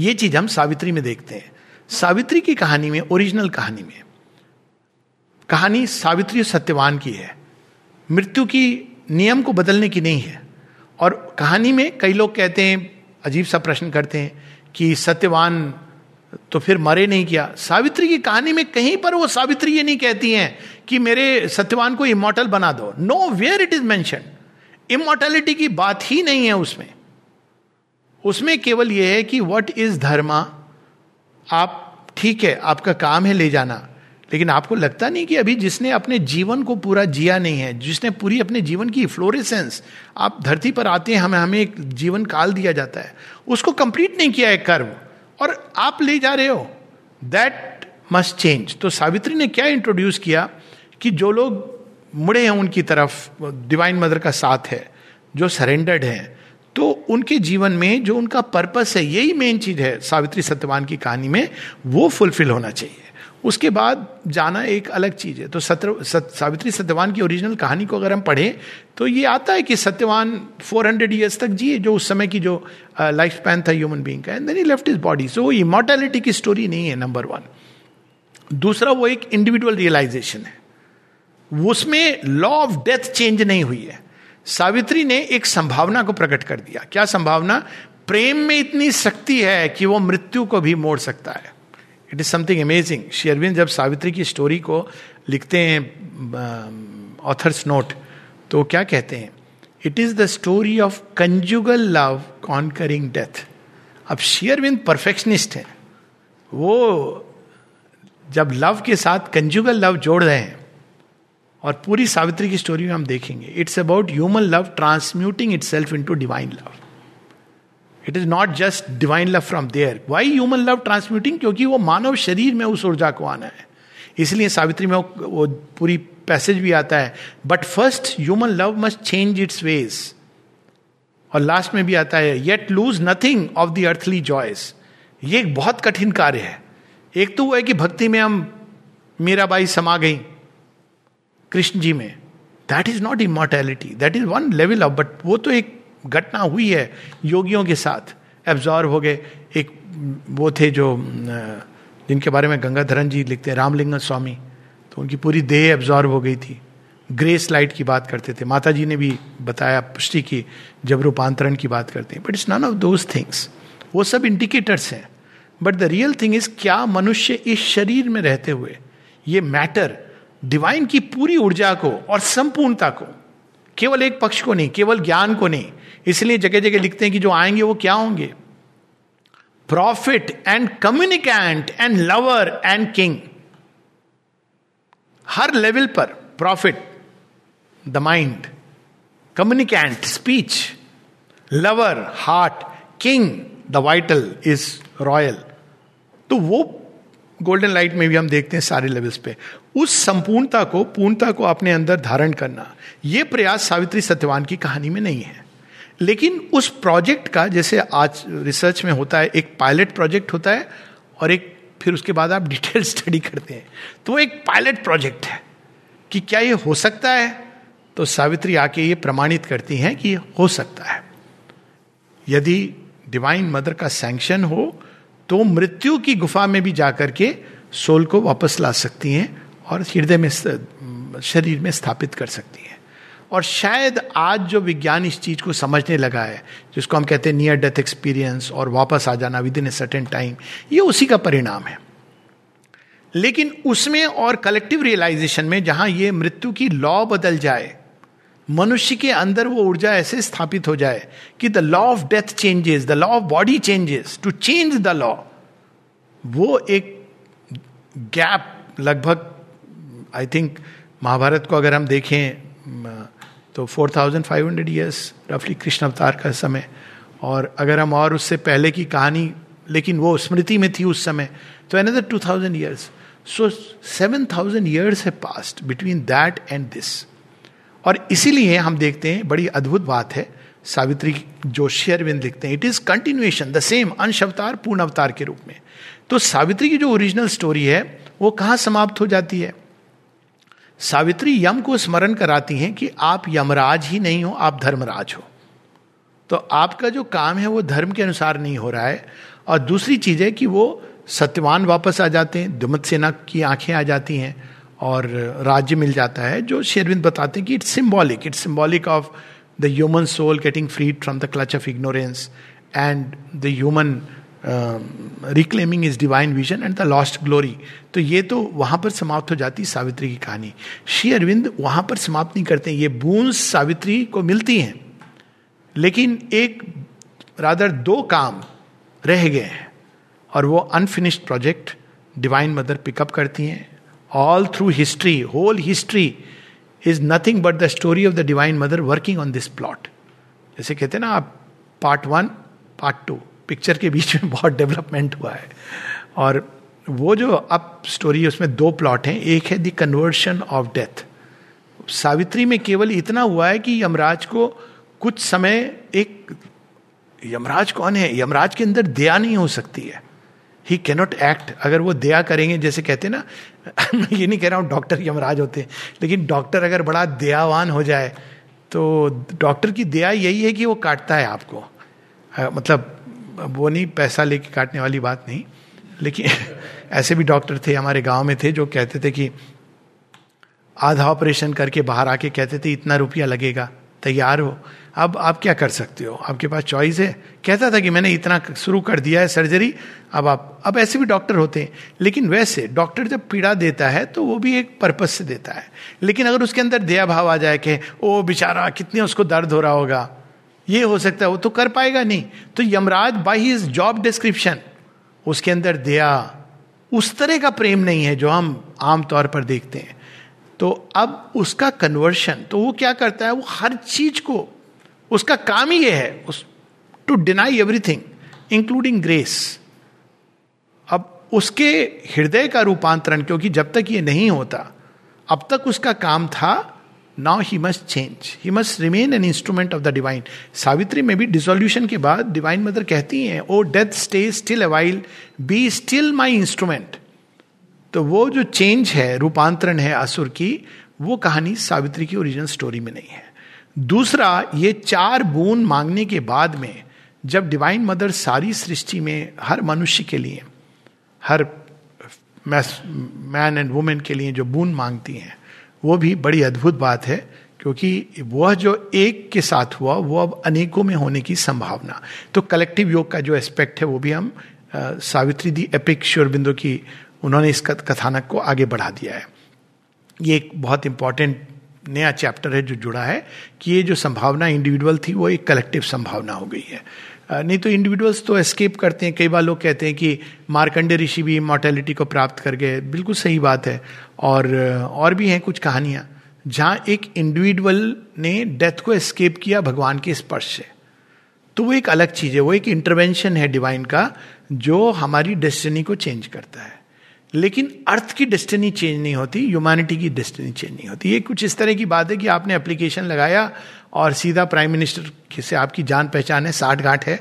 ये चीज़ हम सावित्री में देखते हैं। सावित्री की कहानी में ओरिजिनल कहानी में, कहानी सावित्री सत्यवान की है। मृत्यु की नियम को बदलने की नहीं है। और कहानी में कई लोग कहते हैं, अजीब सा प्रश्न करते हैं कि सत्यवान तो फिर मरे नहीं किया। सावित्री की कहानी में कहीं पर वो सावित्री ये नहीं कहती हैं कि मेरे सत्यवान को इमोटल बना दो। Nowhere it is mention immortality की बात ही नहीं है उसमें। उसमें केवल यह है कि वट इज़ धर्मा? आप ठीक है, आपका काम है ले जाना। लेकिन आपको लगता नहीं कि अभी जिसने अपने जीवन को पूरा जिया नहीं है, जिसने पूरी अपने जीवन की फ्लोरेसेंस आप धरती पर आते हैं, हमें हमें एक जीवन काल दिया जाता है। उसको कंप्लीट नहीं किया है कर्म। और आप ले जा रहे हो। दैट मस्ट चेंज तो सावित्री ने क्या इंट्रोड्यूस किया कि जो लोग मुड़े हैं उनकी तरफ़ डिवाइन मदर का साथ है, जो सरेंडर्ड है तो उनके जीवन में जो उनका पर्पस है, यही मेन चीज़ है सावित्री सत्यवान की कहानी में, वो फुलफिल होना चाहिए। उसके बाद जाना एक अलग चीज़ है। तो सत्र सत, सावित्री सत्यवान की ओरिजिनल कहानी को अगर हम पढ़ें तो ये आता है कि सत्यवान 400 हंड्रेड ईयर्स तक जिए जो उस समय की जो लाइफ स्पैन था ह्यूमन बींग का and then he left his body so वो इमोर्टैलिटी की स्टोरी नहीं है नंबर वन दूसरा वो एक इंडिविजुअल रियलाइजेशन है। उसमें लॉ ऑफ़ डेथ चेंज नहीं हुई है। सावित्री ने एक संभावना को प्रकट कर दिया। क्या संभावना? प्रेम में इतनी शक्ति है कि वो मृत्यु को भी मोड़ सकता है। It is something amazing Sri Aurobindo जब सावित्री की स्टोरी को लिखते हैं ऑथर्स नोट तो क्या कहते हैं? It is the story of conjugal love conquering death अब शेयरविंद परफेक्शनिस्ट है. वो जब लव के साथ कंजुगल लव जोड़ रहे हैं, और पूरी सावित्री की स्टोरी में हम देखेंगे it's about human love transmuting itself into divine love it is not just divine love from there why human love transmuting क्योंकि वो मानव शरीर में उस ऊर्जा को आना है। इसलिए सावित्री में वो पूरी पैसेज भी आता है। But first human love must change its ways और लास्ट में भी आता है yet lose nothing of the earthly joys ये एक बहुत कठिन कार्य है। एक तो वो है कि भक्ति में हम मेरा मीराबाई समा गई कृष्ण जी में। That is not immortality that is one level of but वो तो एक घटना हुई है योगियों के साथ। एब्जॉर्व हो गए। एक वो थे जो जिनके बारे में गंगाधरन जी लिखते हैं रामलिंग स्वामी। तो उनकी पूरी देह एब्जॉर्व हो गई थी। ग्रेस लाइट की बात करते थे। माता जी ने भी बताया, पुष्टि की, जब रूपांतरण की बात करते हैं। But it's none of those things वो सब इंडिकेटर्स हैं। But the real thing is क्या मनुष्य इस शरीर में रहते हुए, ये मैटर डिवाइन की पूरी ऊर्जा को और संपूर्णता को, केवल एक पक्ष को नहीं, केवल ज्ञान को नहीं इसलिए जगह जगह लिखते हैं कि जो आएँगे वो क्या होंगे? Prophet and communicant and lover and king her level पर prophet the mind communicant speech lover heart king the vital is royal तो वो गोल्डन लाइट में भी हम देखते हैं सारे लेवल्स पे। उस संपूर्णता को, पूर्णता को अपने अंदर धारण करना यह प्रयास सावित्री सत्यवान की कहानी में नहीं है। लेकिन उस प्रोजेक्ट का, जैसे आज रिसर्च में होता है, एक पायलट प्रोजेक्ट होता है और एक, फिर उसके बाद आप डिटेल स्टडी करते हैं। तो एक पायलट प्रोजेक्ट है कि क्या ये हो सकता है? तो सावित्री आके ये प्रमाणित करती हैं कि ये हो सकता है। यदि डिवाइन मदर का सैंक्शन हो तो मृत्यु की गुफा में भी जाकर के सोल को वापस ला सकती हैं और हृदय में शरीर में स्थापित कर सकती हैं। और शायद आज जो विज्ञान इस चीज़ को समझने लगा है, जिसको हम कहते हैं नियर डेथ एक्सपीरियंस और वापस आ जाना within a certain time ये उसी का परिणाम है। लेकिन उसमें और कलेक्टिव रियलाइजेशन में जहाँ ये मृत्यु की लॉ बदल जाए, मनुष्य के अंदर वो ऊर्जा ऐसे स्थापित हो जाए कि the law of death changes the law of body changes to change the law वो एक गैप लगभग आई थिंक महाभारत को अगर हम देखें तो four thousand five hundred years रफली कृष्ण अवतार का समय। और अगर हम और उससे पहले की कहानी, लेकिन वो स्मृति में थी उस समय तो another two thousand years so seven thousand years है past between that and this और इसीलिए हम देखते हैं, बड़ी अद्भुत बात है, सावित्री जो शेयरविंद लिखते हैं it is continuation the same अंश अवतार, पूर्ण अवतार के रूप में। तो सावित्री की जो ओरिजिनल स्टोरी है, वो कहाँ समाप्त हो जाती है? सावित्री यम को स्मरण कराती हैं कि आप यमराज ही नहीं हो, आप धर्मराज हो। तो आपका जो काम है वो धर्म के अनुसार नहीं हो रहा है। और दूसरी चीज़ है कि वो सत्यवान वापस आ जाते हैं, दुमत सेना की आँखें आ जाती हैं और राज्य मिल जाता है, जो शेरविंद बताते हैं कि it's symbolic it's symbolic of the human soul getting freed from the clutch of ignorance and the human reclaiming is divine vision and the lost glory तो ये तो वहाँ पर समाप्त हो जाती सावित्री की कहानी। श्री अरविंद वहाँ पर समाप्त नहीं करते ये बूंस सावित्री को मिलती हैं। लेकिन एक रादर दो काम रह गए हैं। और वो unfinished project divine mother pick up करती हैं। All through history whole history is nothing but the story of the divine mother working on this plot जैसे कहते हैं ना आप part one part two picture के बीच में बहुत डेवलपमेंट हुआ है। और वो जो अब स्टोरी उसमें दो प्लॉट हैं। एक है the conversion of death Savitri में केवल इतना हुआ है कि यमराज को कुछ समय एक, यमराज कौन है? यमराज के अंदर दया नहीं हो सकती है। ही कैनॉट एक्ट अगर वो दया करेंगे, जैसे कहते हैं ना, मैं ये नहीं कह रहा हूँ डॉक्टर यमराज होते हैं, लेकिन डॉक्टर अगर बड़ा दयावान हो जाए तो डॉक्टर की दया यही है कि वो काटता है आपको। मतलब वो नहीं, पैसा लेके काटने वाली बात नहीं, लेकिन ऐसे भी डॉक्टर थे, हमारे गाँव में थे, जो कहते थे कि आधा ऑपरेशन करके बाहर आके कहते थे, इतना रुपया लगेगा, तैयार हो। अब आप क्या कर सकते हो? आपके पास चॉइस है। कहता था कि मैंने इतना शुरू कर दिया है सर्जरी अब आप, अब ऐसे भी डॉक्टर होते हैं। लेकिन वैसे, डॉक्टर जब पीड़ा देता है तो वो भी एक पर्पज से देता है। लेकिन अगर उसके अंदर दया भाव आ जाए कि, ओ, बेचारा, कितने उसको दर्द हो रहा होगा। ये हो सकता है, वो तो कर पाएगा नहीं। तो Yamraj by his job description उसके अंदर दया, उस तरह का प्रेम नहीं है जो हम आमतौर पर देखते हैं। तो अब उसका कन्वर्शन तो वो क्या करता है, वो हर चीज़ को, उसका काम ही ये है, उस to deny everything including grace अब उसके हृदय का रूपांतरण, क्योंकि जब तक ये नहीं होता, अब तक उसका काम था now he must change he must remain an instrument of the divine Savitri में भी डिसोल्यूशन के बाद डिवाइन मदर कहती हैं O death stay still awhile be still my instrument तो वो जो चेंज है, रूपांतरण है असुर की, वो कहानी सावित्री की ओरिजिनल स्टोरी में नहीं है। दूसरा, ये चार बून मांगने के बाद में, जब डिवाइन मदर सारी सृष्टि में, हर मनुष्य के लिए, हर मैन एंड वुमेन के लिए जो बून मांगती हैं वो भी बड़ी अद्भुत बात है क्योंकि वह जो एक के साथ हुआ वो अब अनेकों में होने की संभावना। तो कलेक्टिव योग का जो एस्पेक्ट है वो भी हम आ, सावित्री दी एपिक श्योरबिंदु की उन्होंने इस कथानक को आगे बढ़ा दिया है। ये एक बहुत इंपॉर्टेंट नया चैप्टर है जो जुड़ा है कि ये जो संभावना इंडिविजुअल थी वो एक कलेक्टिव संभावना हो गई है। नहीं तो इंडिविजुअल्स तो एस्केप करते हैं। कई बार लोग कहते हैं कि मार्कंडे ऋषि भी इमोर्टेलिटी को प्राप्त कर गए। बिल्कुल सही बात है। और और भी हैं कुछ कहानियाँ। जहाँ एक इंडिविजुअल ने डेथ को एस्केप किया भगवान के स्पर्श से। तो वो एक अलग चीज़ है। वो एक इंटरवेंशन है डिवाइन का, जो हमारी डेस्टिनी को चेंज करता है। लेकिन अर्थ की डेस्टिनी चेंज नहीं होती ह्यूमैनिटी की डेस्टिनी चेंज नहीं होती। ये कुछ इस तरह की बात है कि आपने एप्लीकेशन लगाया और सीधा प्राइम मिनिस्टर से आपकी जान पहचान है साठ गांठ है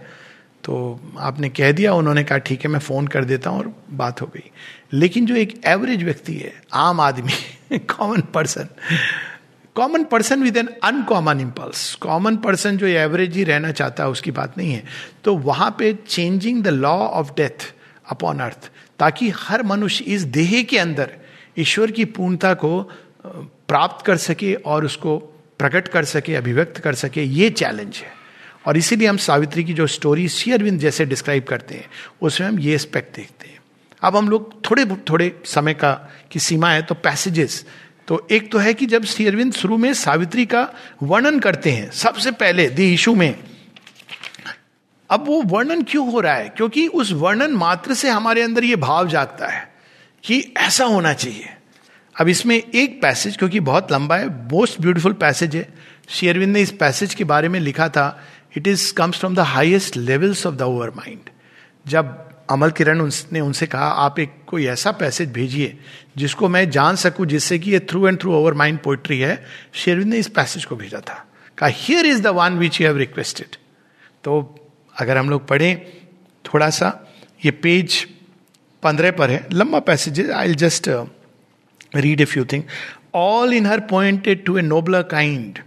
तो आपने कह दिया, उन्होंने कहा, ठीक है, मैं फ़ोन कर देता हूँ और बात हो गई. लेकिन जो एक एवरेज व्यक्ति है, आम आदमी common person common person with an uncommon impulse common person जो एवरेज ही रहना चाहता है, उसकी बात नहीं है। तो वहाँ पे changing the law of death upon earth ताकि हर मनुष्य इस देह के अंदर ईश्वर की पूर्णता को प्राप्त कर सके और उसको प्रकट कर सके, अभिव्यक्त कर सके, ये चैलेंज है। और इसीलिए हम सावित्री की जो स्टोरी शेयरविंद जैसे डिस्क्राइब करते हैं, उसमें हम ये एस्पेक्ट देखते हैं। अब हम लोग थोड़े थोड़े समय का की सीमा है तो पैसेजेस तो एक तो है कि जब श्री अरविंद शुरू में सावित्री का वर्णन करते हैं, सबसे पहले द इशू में, अब वो वर्णन क्यों हो रहा है? क्योंकि उस वर्णन मात्र से हमारे अंदर ये भाव जागता है कि ऐसा होना चाहिए। अब इसमें एक पैसेज क्योंकि बहुत लंबा है मोस्ट ब्यूटीफुल पैसेज है। शेयरविंद ने इस पैसेज के बारे में लिखा था it is comes from the highest levels of the overmind जब अमल किरण ने उनसे कहा, आप एक कोई ऐसा पैसेज भेजिए, जिसको मैं जान सकूँ, जिससे कि ये through and through over mind poetry है शेरविंद ने इस पैसेज को भेजा था। कहा here is the one which you have requested तो अगर हम लोग पढ़ें, थोड़ा सा, ये पेज पंद्रह पर है, लंबा passage I just read a few thing all in her pointed to a nobler kind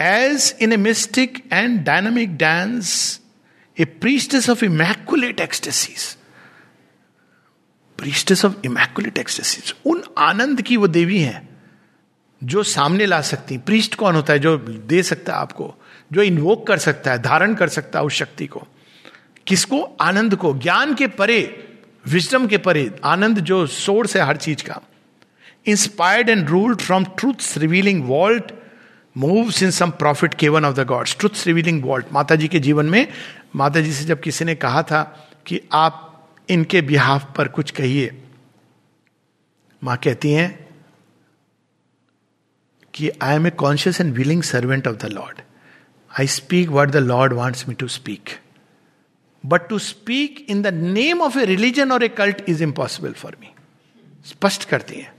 as in a mystic and dynamic dance a priestess of immaculate ecstasies priestess of immaculate ecstasies उन आनंद की वो देवी हैं, जो सामने ला सकती priest कौन होता है जो दे सकता है आपको? जो इन्वोक कर सकता है, धारण कर सकता है उस शक्ति को। किसको? आनंद को। ज्ञान के परे विजडम के परे, आनंद जो सोर्स है हर चीज़ का। Inspired and ruled from truth revealing vault moves in some prophet cavern of the gods truth revealing vault माता जी के जीवन में माता जी से जब किसी ने कहा था कि आप इनके बिहाफ पर कुछ कहिए, माँ कहती हैं कि I am a conscious and willing servant of the Lord I speak what the Lord wants me to speak but to speak in the name of a religion और a cult is impossible for me स्पष्ट करती हैं।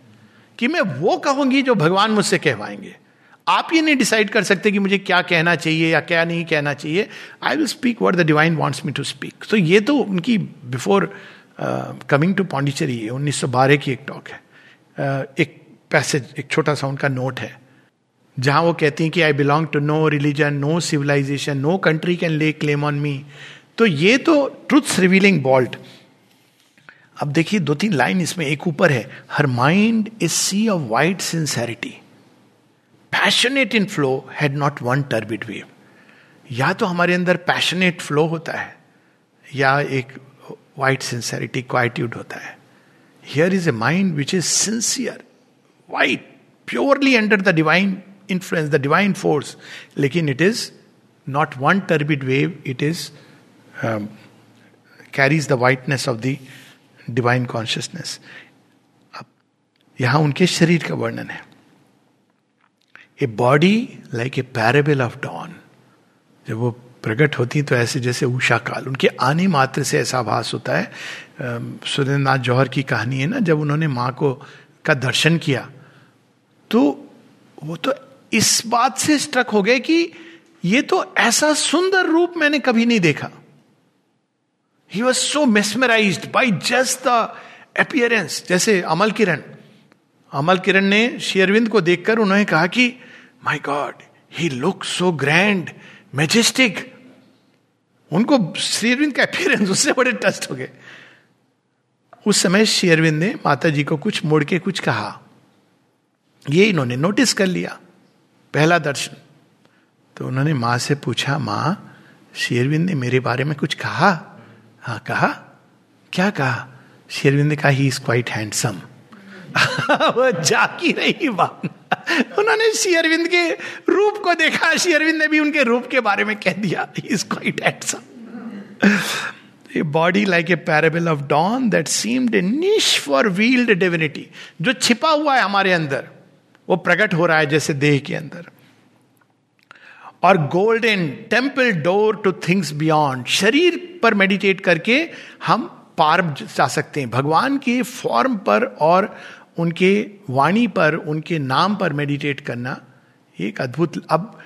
कि मैं वो कहूँगी जो भगवान मुझसे कहवाएँगे। आप ये नहीं डिसाइड कर सकते कि मुझे क्या कहना चाहिए या क्या नहीं कहना चाहिए। I will speak what the divine wants me to speak तो ये तो उनकी बिफोर कमिंग टू पौंडीचेरी उन्नीस सौ बारह की एक टॉक है। Uh, एक पैसेज एक छोटा सा उनका नोट है। जहाँ वो कहती हैं कि I belong to no religion no civilisation no country can lay claim on me तो ये तो ट्रुथ रिवीलिंग बॉल्ट अब देखिए दो तीन लाइन इसमें, एक ऊपर है her mind is sea of white sincerity passionate in flow had not one turbid wave या तो हमारे अंदर पैशनेट फ्लो होता है, या एक वाइट सिंसेरिटी क्वाइट्यूड होता है। Here is a mind which is sincere white purely under the divine influence the divine force लेकिन it is not one turbid wave it is carries the whiteness of the divine consciousness अब यहाँ उनके शरीर का वर्णन है। A body like a parable of dawn जब वो प्रकट होती तो ऐसे जैसे उषा काल। उनके आने मात्र से ऐसा भास होता है। सुरेंद्र नाथ जौहर की कहानी है ना, जब उन्होंने माँ को, का दर्शन किया तो वो तो इस बात से स्ट्रक हो गए कि ये तो ऐसा सुंदर रूप मैंने कभी नहीं देखा। He was so mesmerise by just the appearance जैसे अमल किरण अमल किरण ने शेयरविंद को देखकर उन्होंने कहा कि my god he look so grand majestic उनको शेरविंद का अपियरेंस उससे बड़े टस्ट हो गए। उस समय शेयरविंद ने माता जी को कुछ मोड़ के कुछ कहा। ये इन्होंने नोटिस कर लिया, पहला दर्शन। तो उन्होंने माँ से पूछा, माँ शेरविंद ने मेरे बारे में कुछ कहा? हाँ कहा? क्या कहा? शेरविंद ने कहा ही इज़ क्वाइट हैंडसम वो जाकी रही बात। उन्होंने शेरविंद के रूप को देखा। शेरविंद ने भी उनके रूप के बारे में कह दिया। Is quite handsome body like a parable of dawn that seemed a niche for veiled divinity जो छिपा हुआ है हमारे अंदर, वो प्रकट हो रहा है जैसे देह के अंदर। और golden temple door to things beyond शरीर पर मेडिटेट करके हम पार जा सकते हैं। भगवान के फॉर्म पर और उनके वाणी पर, उनके नाम पर मेडिटेट करना एक अद्भुत, अब,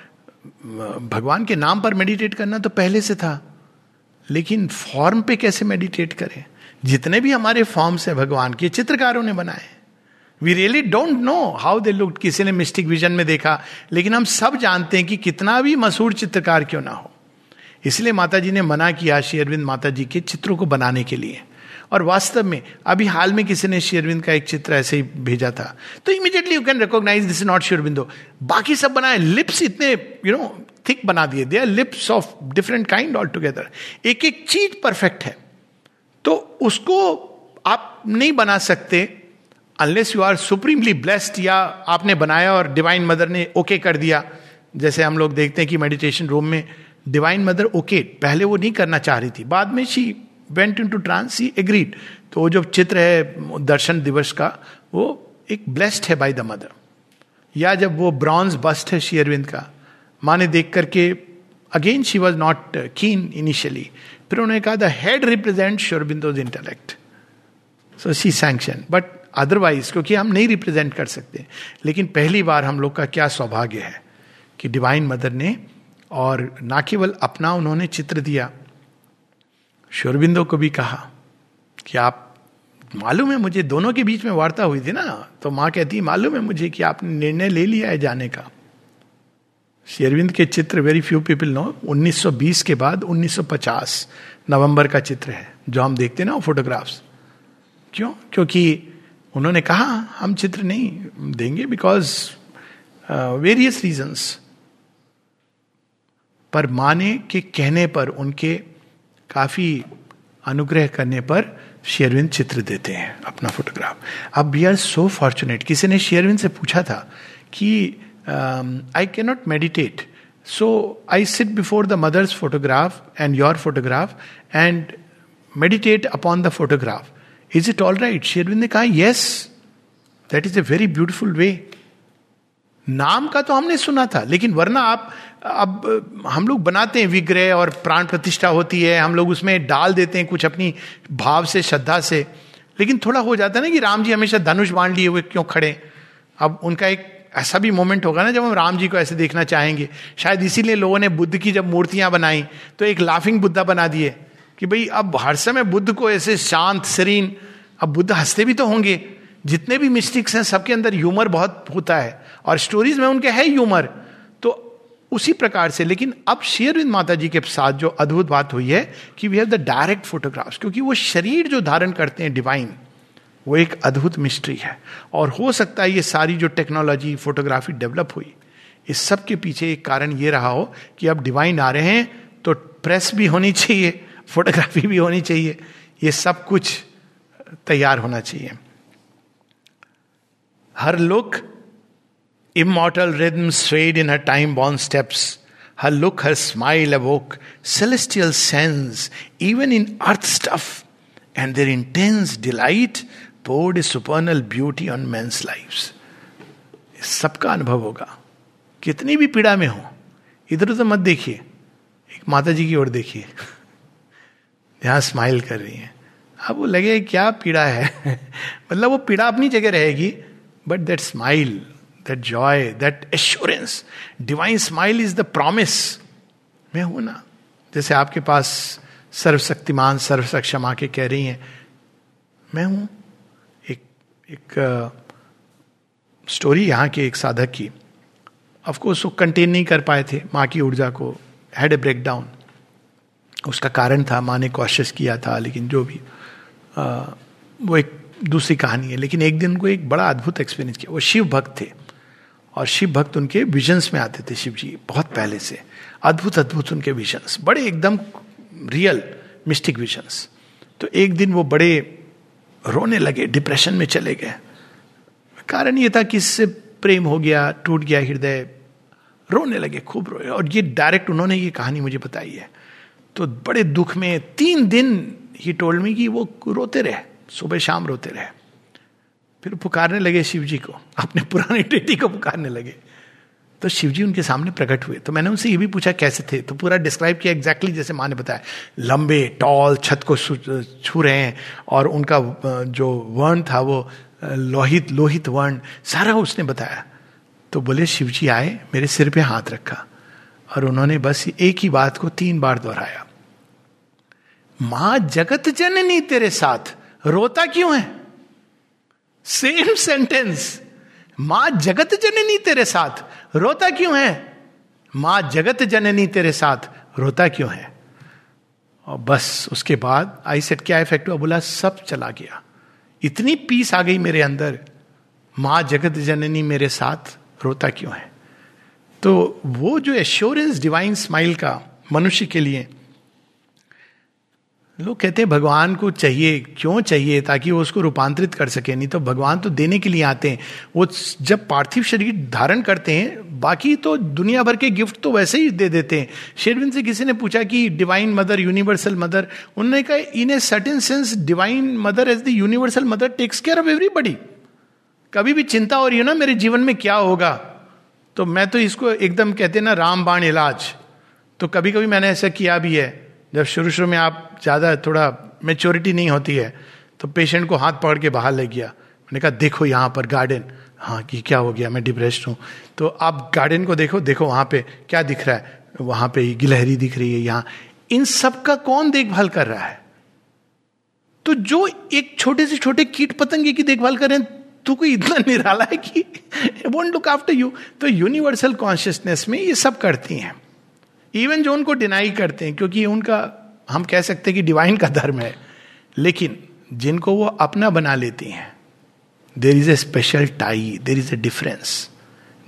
भगवान के नाम पर मेडिटेट करना तो पहले से था, लेकिन फॉर्म पे कैसे मेडिटेट करें? जितने भी हमारे फॉर्म्स हैं भगवान के, चित्रकारों ने बनाए we really don't know how they look किसी ने मिस्टिक विजन में देखा। लेकिन हम सब जानते हैं कि कितना भी मशहूर चित्रकार क्यों ना हो। इसलिए माता जी ने मना किया श्री अरविंद माता जी के चित्रों को बनाने के लिए। और वास्तव में, अभी हाल में किसी ने शेरविंद का एक चित्र ऐसे ही भेजा था। तो immediately you can recognise this not Sri Aurobindo बाकी सब बनाए। लिप्स इतने यू नो थिक बना दिए। They are lips of different kind all together एक एक चीज़ परफेक्ट है। तो उसको आप नहीं बना सकते। Unless you are supremely blessed या आपने बनाया और डिवाइन मदर ने ओके okay कर दिया। जैसे हम लोग देखते हैं कि मेडिटेशन रूम में डिवाइन मदर ओके पहले वो नहीं करना चाह रही थी। बाद में she went into trance she agreed तो वो जो चित्र है, दर्शन दिवस का, वो एक ब्लेस्ड है बाय द मदर या जब वो ब्रॉन्ज बस्ट है शेयरविंद का माँ ने देख करके again she was not keen initially फिर उन्होंने कहा the head represent Sri Aurobindo's intellect so she sanction but otherwise क्योंकि हम नहीं रिप्रेजेंट कर सकते। लेकिन पहली बार हम लोग का क्या सौभाग्य है कि डिवाइन मदर ने और ना केवल अपना उन्होंने चित्र दिया, शोरबिंदो को भी कहा कि आप, मालूम है मुझे दोनों के बीच में वार्ता हुई थी ना तो माँ कहती, मालूम है मुझे कि आपने निर्णय ले लिया है जाने का। शेरविंद के चित्र वेरी फ्यू पीपल नो 1920 के बाद 1950 नवंबर का चित्र है, जो हम देखते ना फोटोग्राफ्स क्यों? क्योंकि उन्होंने कहा, हम चित्र नहीं देंगे बिकॉज़ वेरियस रीजंस पर माने के कहने पर, उनके काफ़ी अनुग्रह करने पर शेयरविंद चित्र देते हैं अपना फोटोग्राफ अब वी आर सो फॉर्चुनेट किसी ने शेयरविंद से पूछा था कि I can not meditate so I sit before the mother's photograph and your photograph and meditate upon the photograph is it all right Sri Aurobindo ने कहा yes that is a very beautiful way नाम का तो हमने सुना था लेकिन वरना आप अब हम लोग बनाते हैं विग्रह और प्राण प्रतिष्ठा होती है हम लोग उसमें डाल देते हैं कुछ अपनी भाव से श्रद्धा से लेकिन थोड़ा हो जाता है ना कि राम जी हमेशा धनुष बाँध लिए हुए क्यों खड़े अब उनका एक ऐसा भी मोमेंट होगा ना जब हम राम जी को ऐसे देखना चाहेंगे शायद इसीलिए लोगों ने बुद्ध की जब मूर्तियाँ बनाई तो एक लाफिंग बुद्धा बना दिए कि भाई, अब हर समय बुद्ध को ऐसे शांत सरीन अब बुद्ध हँसते भी तो होंगे। जितने भी मिस्टिक्स हैं, सबके अंदर ह्यूमर बहुत होता है। और स्टोरीज में उनके है ह्यूमर तो उसी प्रकार से, लेकिन अब शेरविंद माता जी के साथ जो अद्भुत बात हुई है कि we have the direct photographs क्योंकि वो शरीर जो धारण करते हैं डिवाइन वो एक अद्भुत मिस्ट्री है। और हो सकता है ये सारी जो टेक्नोलॉजी फोटोग्राफी डेवलप हुई। इस सब के पीछे एक कारण ये रहा हो कि अब डिवाइन आ रहे हैं तो प्रेस भी होनी चाहिए। फोटोग्राफी भी होनी चाहिए। ये सब कुछ तैयार होना चाहिए। Her look immortal rhythm swayed in her time born steps her look her smile awoke celestial sense even in earth stuff and their intense delight poured a supernal beauty on men's life सबका अनुभव होगा। कितनी भी पीड़ा में हो इधर उधर मत देखिए। एक माता जी की ओर देखिए। यहाँ स्माइल कर रही हैं। अब वो लगे, क्या पीड़ा है? मतलब वो पीड़ा अपनी जगह रहेगी but that smile that joy that assurance divine smile is the promise मैं हूँ ना। जैसे आपके पास सर्वशक्तिमान सर्वसक्षम आके कह रही हैं, मैं हूँ। एक एक स्टोरी यहाँ के एक साधक की। ऑफकोर्स वो कंटेन नहीं कर पाए थे। माँ की ऊर्जा को हैड ए ब्रेक डाउन उसका कारण था माँ ने कोशिश किया था लेकिन जो भी आ, वो एक दूसरी कहानी है। लेकिन एक दिन उनको एक बड़ा अद्भुत एक्सपीरियंस किया। वो शिव भक्त थे और शिव भक्त उनके विजन्स में आते थे शिव जी बहुत पहले से। अद्भुत अद्भुत उनके विजन्स बड़े एकदम रियल मिस्टिक विजन्स तो एक दिन वो बड़े रोने लगे डिप्रेशन में चले गए। कारण ये था कि इससे प्रेम हो गया टूट गया हृदय रोने लगे खूब रोए। और ये डायरेक्ट उन्होंने ये कहानी मुझे बताई है। तो बड़े दुख में तीन दिन ही टोल्ड मी कि वो रोते रहे, सुबह शाम रोते रहे। फिर पुकारने लगे शिव जी को, अपने पुराने टेटी को पुकारने लगे। तो शिव जी उनके सामने प्रकट हुए। तो मैंने उनसे ये भी पूछा, कैसे थे? तो पूरा डिस्क्राइब किया एग्जैक्टली जैसे माँ ने बताया। लंबे टॉल छत को छू रहे हैं और उनका जो वर्ण था वो लोहित लोहित वर्ण, सारा उसने बताया। तो बोले शिव जी आए, मेरे सिर पे हाथ रखा। और उन्होंने बस एक ही बात को तीन बार दोहराया। माँ, जगत जननी तेरे साथ। रोता क्यों है? सेम सेंटेंस माँ, जगत जननी तेरे साथ। रोता क्यों है? माँ, जगत जननी तेरे साथ। रोता क्यों है? और बस उसके बाद आई सेट क्या इफ़ेक्ट हुआ? बोला, सब चला गया। इतनी पीस आ गई मेरे अंदर। माँ, जगत जननी मेरे साथ। रोता क्यों है? तो वो जो एश्योरेंस डिवाइन स्माइल का मनुष्य के लिए, लोग कहते हैं, भगवान को चाहिए, क्यों चाहिए? ताकि वो उसको रूपांतरित कर सके। नहीं तो भगवान तो देने के लिए आते हैं। वो जब पार्थिव शरीर धारण करते हैं, बाकी तो दुनिया भर के गिफ्ट तो वैसे ही दे देते हैं। शेरविन से किसी ने पूछा कि डिवाइन मदर यूनिवर्सल मदर उन्होंने कहा, in a certain sense divine mother as the universal mother takes care of everybody कभी भी चिंता हो रही है ना, मेरे जीवन में क्या होगा? तो मैं तो इसको एकदम कहते ना, रामबाण इलाज। तो कभी कभी मैंने ऐसा किया भी है। जब शुरू शुरू में आप ज़्यादा थोड़ा मेच्योरिटी नहीं होती है तो पेशेंट को हाथ पकड़ के बाहर ले गया। मैंने कहा, देखो यहाँ पर गार्डन हाँ कि क्या हो गया? मैं डिप्रेस्ड हूँ। तो आप गार्डन को देखो देखो वहाँ पे क्या दिख रहा है। वहाँ पे गिलहरी दिख रही है यहाँ। इन सब का कौन देखभाल कर रहा है? तो जो एक छोटे से छोटे कीट पतंगे की देखभाल कर रहे हैं तू कोई इतना निराला है कि वोंट लुक आफ्टर यू तो यूनिवर्सल कॉन्शियसनेस में ये सब करती हैं। इवन जो उनको डिनाई करते हैं, क्योंकि उनका, हम कह सकते हैं कि डिवाइन का धर्म है। लेकिन जिनको वो अपना बना लेती हैं there is a special tie there is a difference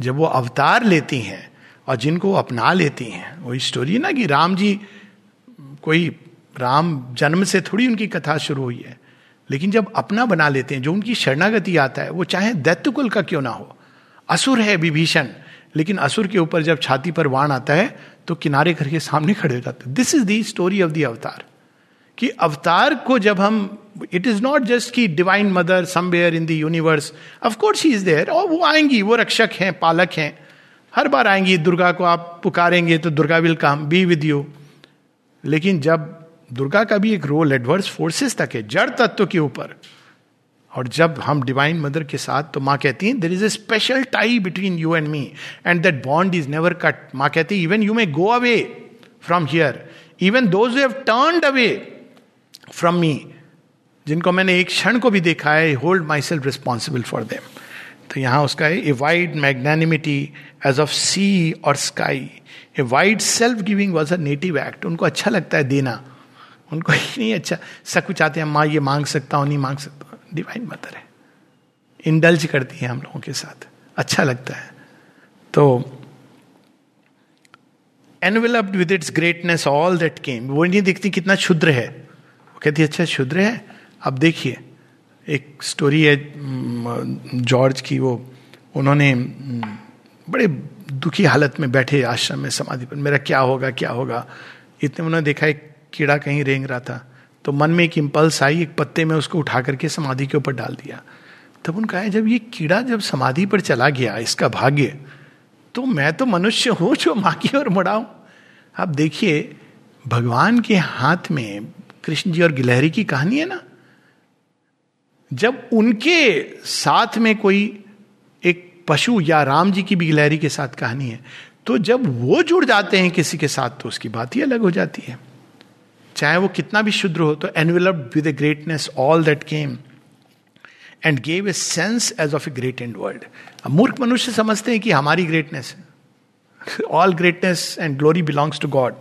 जब वो अवतार लेती हैं और जिनको वो अपना लेती हैं, वही स्टोरी ना कि राम जी, कोई राम जन्म से थोड़ी उनकी कथा शुरू हुई है। लेकिन जब अपना बना लेते हैं, जो उनकी शरणागति आता है, वो चाहे दैत्य का क्यों ना हो। असुर है विभीषण, लेकिन असुर के ऊपर जब छाती पर वाण आता है तो किनारे करके सामने खड़े हो जाते this is the story of the अवतार कि अवतार को जब हम इट इज़ नॉट जस्ट की divine mother somewhere in the universe of course he is there और वो आएँगी, वो रक्षक हैं, पालक हैं। हर बार आएँगी, दुर्गा को आप पुकारेंगे तो Durga will come be with you लेकिन जब दुर्गा का भी एक रोल एडवर्स फोर्सेस तक है, जड़ तत्व के ऊपर। और जब हम डिवाइन मदर के साथ तो माँ कहती है there is a special tie between you and me and that bond is never cut माँ कहती है even you may go away from here even those have turn away from me जिनको मैंने एक क्षण को भी देखा है hold myself responsible for them तो यहाँ उसका है a wide magnanimity as of sea और sky a wide self giving was a native act उनको अच्छा लगता है देना। उनको ही नहीं अच्छा सब कुछ आते हैं, माँ, ये मांग सकता हूँ, नहीं मांग सकता डिवाइन मदर है। इंडल्ज करती है हम लोगों के साथ। अच्छा लगता है। तो enveloped with its greatness all that came वो नहीं देखती कितना क्षुद्र है। वो कहती अच्छा क्षुद्र है? अब देखिए। एक स्टोरी है जॉर्ज की, वो, उन्होंने बड़े दुखी हालत में बैठे आश्रम में समाधि पर। मेरा क्या होगा क्या होगा? इतने उन्होंने देखा, एक कीड़ा कहीं रेंग रहा था तो मन में एक इम्पल्स आई, एक पत्ते में उसको उठा करके समाधि के ऊपर डाल दिया। तब उनका है जब ये कीड़ा जब समाधि पर चला गया, इसका भाग्य तो मैं तो मनुष्य हूँ जो माँ की ओर मुड़ाऊ आप देखिए, भगवान के हाथ में कृष्ण जी और गिलहरी की कहानी है ना? जब उनके साथ में कोई एक पशु या राम जी की भी गिलहरी के साथ कहानी है तो जब वो जुड़ जाते हैं किसी के साथ तो उसकी बात ही अलग हो जाती है। चाहे वो कितना भी शुद्र हो तो enveloped with a greatness all that came and gave a sense as of a great and world मूर्ख मनुष्य समझते हैं कि हमारी ग्रेटनेस है। All greatness and glory belongs to God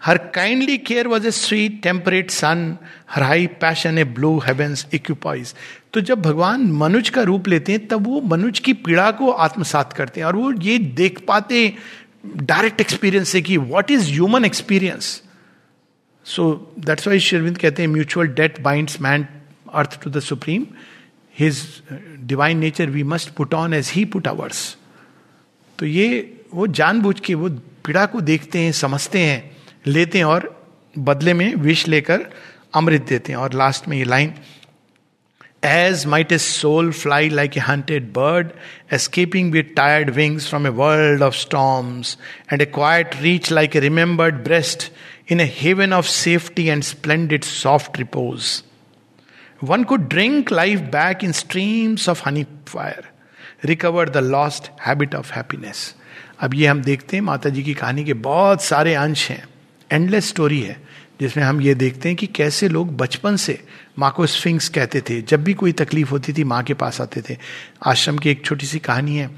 her kindly care was a sweet temperate sun her high passion a blue heavens equipoise तो जब भगवान मनुज का रूप लेते हैं, तब वो मनुज की पीड़ा को आत्मसात करते हैं। और वो ये देख पाते डायरेक्ट एक्सपीरियंस से कि what is human experience so that's why शेरविंद कहते हैं mutual debt binds man earth to the supreme his divine nature we must put on as he put ours तो ये, वो जानबूझ के, वो पीड़ा को देखते हैं, समझते हैं, लेते हैं और बदले में विष लेकर अमृत देते हैं। और लास्ट में ये line as might a soul fly like a hunted bird escaping with tired wings from a world of storms and a quiet reach like a remembered breast in a haven of safety and splendid soft repose. One could drink life back in streams of honey fire, recover the lost habit of happiness. अब ये हम देखते हैं माता जी की कहानी के बहुत सारे अंश हैं एंडलेस स्टोरी है जिसमें हम ये देखते हैं कि कैसे लोग बचपन से माँ को स्फिंक्स कहते थे जब भी कोई तकलीफ़ होती थी माँ के पास आते थे आश्रम की एक छोटी सी कहानी है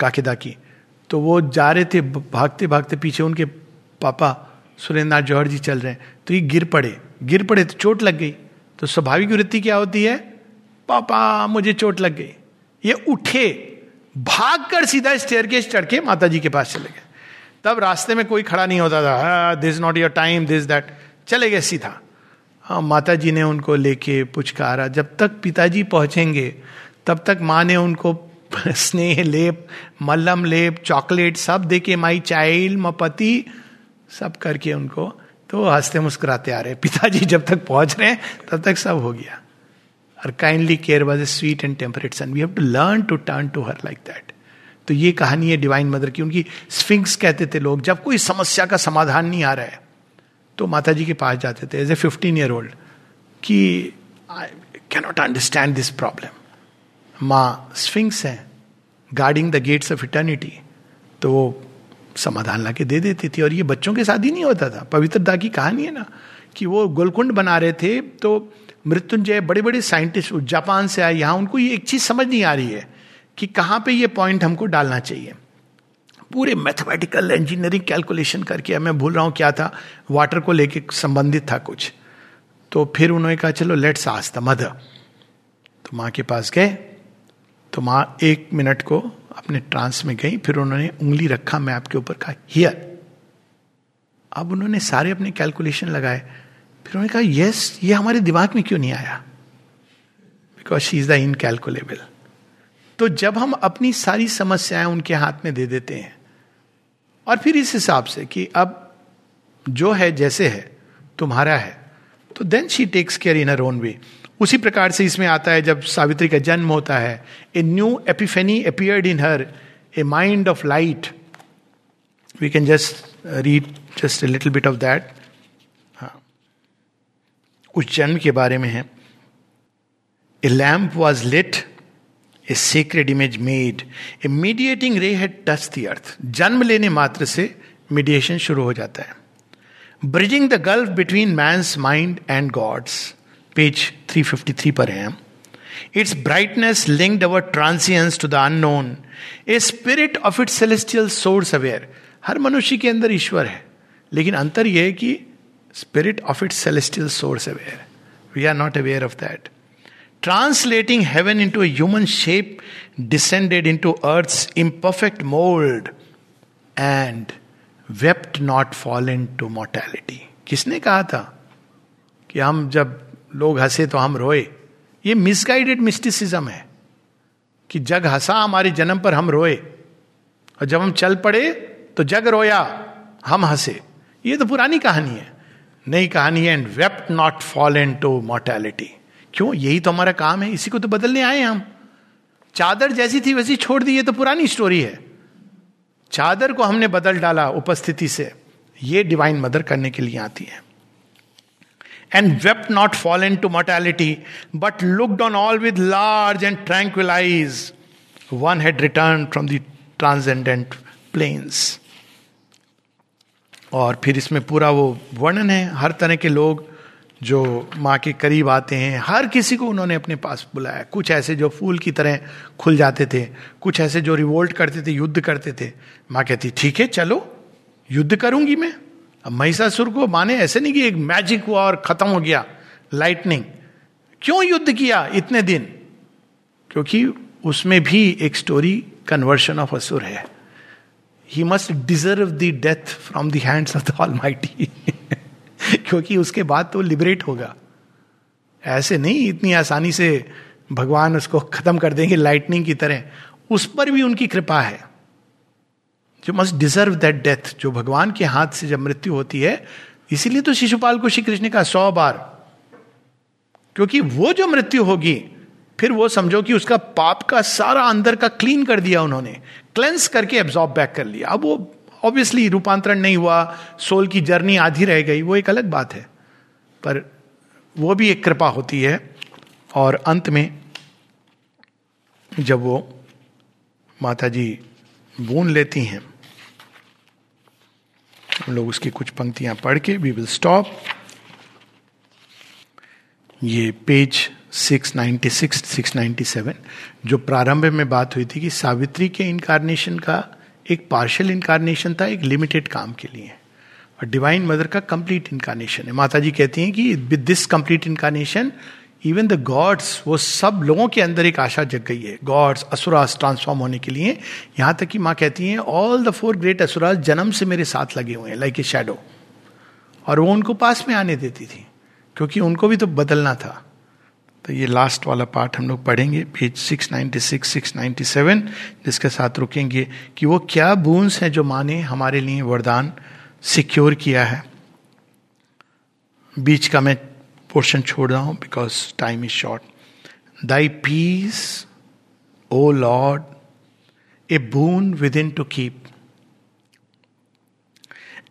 काकेदा की तो वो जा रहे थे भागते भागते पीछे उनके पापा, सुरेंद्र नाथ जौहर जी चल रहे हैं। तो ये गिर पड़े। गिर पड़े तो चोट लग गई। तो स्वाभाविक वृत्ति क्या होती है? पापा, मुझे चोट लग गई। ये उठे भाग कर सीधा स्टेयर के चढ़ के माता जी के पास चले गए। तब रास्ते में कोई खड़ा नहीं होता था। This not your time this that चले गए सीधा। हाँ माता जी ने उनको लेके पुचकारा। जब तक पिताजी पहुँचेंगे, तब तक माँ ने उनको स्नेह लेप मल्लम लेप, चॉकलेट सब देके माई चाइल्ड मपति सब करके उनको तो हँसते मुस्कुराते आ रहे पिताजी जब तक पहुँच रहे तब तक सब हो गया। और kindly care was a sweet and temperate sun we have to learn to turn to her like that तो ये कहानी है डिवाइन मदर की। उनकी स्फिंक्स कहते थे लोग, जब कोई समस्या का समाधान नहीं आ रहा है तो माता जी के पास जाते थे as a fifteen year old कि I cannot understand this problem माँ स्फिंक्स है guarding the gates of eternity तो वो समाधान ला के दे देती थी। और ये बच्चों के साथ ही नहीं होता था। पवित्रता की कहानी है ना कि वो गोलकुंड बना रहे थे तो मृत्युंजय बड़े बड़े साइंटिस्ट जापान से आए। यहाँ उनको ये एक चीज़ समझ नहीं आ रही है कि कहाँ पे ये पॉइंट हमको डालना चाहिए। पूरे मैथमेटिकल इंजीनियरिंग कैलकुलेशन करके मैं भूल रहा हूँ क्या था। वाटर को लेके संबंधित था कुछ। तो फिर उन्होंने कहा, चलो लेट्स आस द मदर तो माँ के पास गए। तो माँ एक मिनट को अपने ट्रांस में गई, फिर उन्होंने उंगली रखा मैप के ऊपर, कहा हियर अब उन्होंने सारे अपने कैलकुलेशन लगाए। फिर उन्होंने कहा यस ये हमारे दिमाग में क्यों नहीं आया? Because she is the incalculable तो जब हम अपनी सारी समस्याएँ उनके हाथ में दे देते हैं, और फिर इस हिसाब से कि अब जो है, जैसे है, तुम्हारा है तो then she takes care in her own way उसी प्रकार से इसमें आता है जब सावित्री का जन्म होता है a new epiphany appeared in her a mind of light we can just read just a little bit of that हाँ। उस जन्म के बारे में है। A lamp was lit a secret image made a mediating ray had touch the earth जन्म लेने मात्र से मीडिएशन शुरू हो जाता है। Bridging the gulf between man's mind and God's page 353 पर है। Its brightness linked our transience to the unknown a spirit of it celestial source aware हर मनुष्य के अंदर ईश्वर है। लेकिन अंतर यह है कि spirit of it celestial source aware we are not aware of that translating heaven into human shape descended into earth imperfect mould and wept not fall into mortality किसने कहा था कि हम जब लोग हंसे तो हम रोए। ये मिसगाइडेड मिस्टिसिज्म है कि जग हंसा हमारे जन्म पर हम रोए। और जब हम चल पड़े तो जग रोया, हम हंसे। ये तो पुरानी कहानी है। नई कहानी है and wept not fall into mortality क्यों? यही तो हमारा काम है, इसी को तो बदलने आए हम। चादर जैसी थी वैसी छोड़ दी, ये तो पुरानी स्टोरी है। चादर को हमने बदल डाला उपस्थिति से। ये डिवाइन मदर करने के लिए आती है। And wept not fallen to mortality, but looked on all with large and tranquil eyes. One had returned from the transcendent plains. और फिर इसमें पूरा वो वर्णन है हर तरह के लोग जो माँ के करीब आते हैं हर किसी को उन्होंने अपने पास बुलाया कुछ ऐसे जो फूल की तरह खुल जाते थे कुछ ऐसे जो रिवोल्ट करते थे युद्ध करते थे माँ कहती ठीक है चलो युद्ध करूँगी मैं अब महिषासुर को माने ऐसे नहीं कि एक मैजिक हुआ और खत्म हो गया लाइटनिंग क्यों युद्ध किया इतने दिन? क्योंकि उसमें भी एक स्टोरी कन्वर्शन ऑफ़ असुर है। He must deserve the death from the hands of the all क्योंकि उसके बाद तो लिबरेट होगा। ऐसे नहीं, इतनी आसानी से भगवान उसको खत्म कर देंगे लाइटनिंग की तरह। उस पर भी उनकी कृपा है। जो मस्ट डिजर्व दैट डेथ जो भगवान के हाथ से जब मृत्यु होती है, इसीलिए तो शिशुपाल को श्री कृष्ण का सौ बार। क्योंकि वो जो मृत्यु होगी, फिर वो समझो कि उसका पाप का सारा अंदर का क्लीन कर दिया उन्होंने। क्लेंस करके एब्जॉर्ब बैक कर लिया। अब वो ऑब्वियसली रूपांतरण नहीं हुआ सोल की जर्नी आधी रह गई, वो एक अलग बात है। पर वो भी एक कृपा होती है, और अंत में जब वो माता जी बून लेती हैं। हम लोग उसकी कुछ पंक्तियाँ पढ़ के वी विल स्टॉप ये पेज 696 697 जो प्रारंभ में बात हुई थी कि सावित्री के इनकारनेशन का एक पार्शियल इनकारनेशन था, एक लिमिटेड काम के लिए। और डिवाइन मदर का कंप्लीट इनकारनेशन है। माता जी कहती हैं कि with this complete incarnation even the gods वो सब लोगों के अंदर एक आशा जग गई है। गॉड्स असुरास ट्रांसफॉर्म होने के लिए यहाँ तक कि माँ कहती हैं all the four great asuras जन्म से मेरे साथ लगे हुए हैं लाइक ए शेडो और वो उनको पास में आने देती थी, क्योंकि उनको भी तो बदलना था। तो ये लास्ट वाला पार्ट हम लोग पढ़ेंगे पेज 696 697 जिसके साथ रुकेंगे कि वो क्या बूंस हैं जो माँ ने हमारे लिए वरदान सिक्योर किया है। बीच का मैं पोर्शन छोड़ रहा हूं because time is short thy peace O Lord a boon within to keep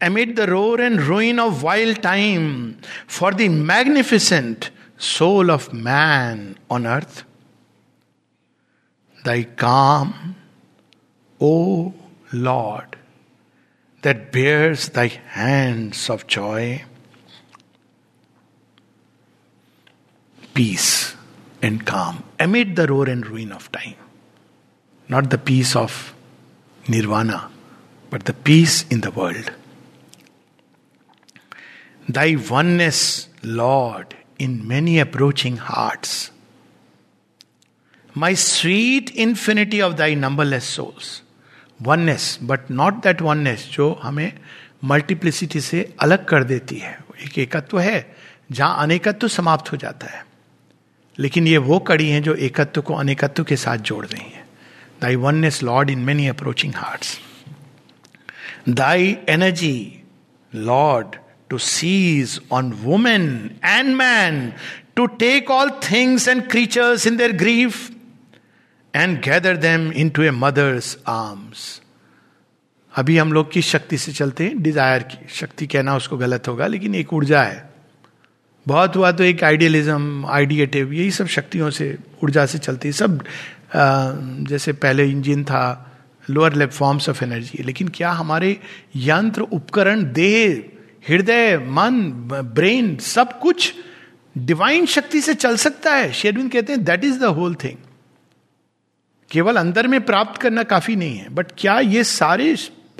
amid the roar and ruin of wild time for the magnificent soul of man on earth. Thy calm, O Lord, that bears thy hands of joy. peace and calm amid the roar and ruin of time not the peace of nirvana but the peace in the world thy oneness lord in many approaching hearts my sweet infinity of thy numberless souls oneness but not that oneness जो हमें multiplicity से अलग कर देती है एक एकत्व है जहाँ अनेकत्व समाप्त हो जाता है लेकिन ये वो कड़ी है जो एकत्व को अनेकत्व के साथ जोड़ रही है। Thy one oneness lord in many approaching hearts thy energy lord to seize on women and man to take all things and creatures in their grief and gather them into a mother's arms अभी हम लोग किस शक्ति से चलते हैं? Desire की। शक्ति कहना उसको गलत होगा, लेकिन एक ऊर्जा है। बहुत हुआ तो एक आइडियलिज्म आइडिएटिव यही सब शक्तियों से ऊर्जा से चलती सब आ, जैसे पहले इंजन था लोअर लेव फॉर्म्स ऑफ़ एनर्जी लेकिन क्या हमारे यंत्र उपकरण देह हृदय मन ब्रेन सब कुछ डिवाइन शक्ति से चल सकता है? शेरविन कहते हैं that is the whole thing केवल अंदर में प्राप्त करना काफ़ी नहीं है बट क्या ये सारे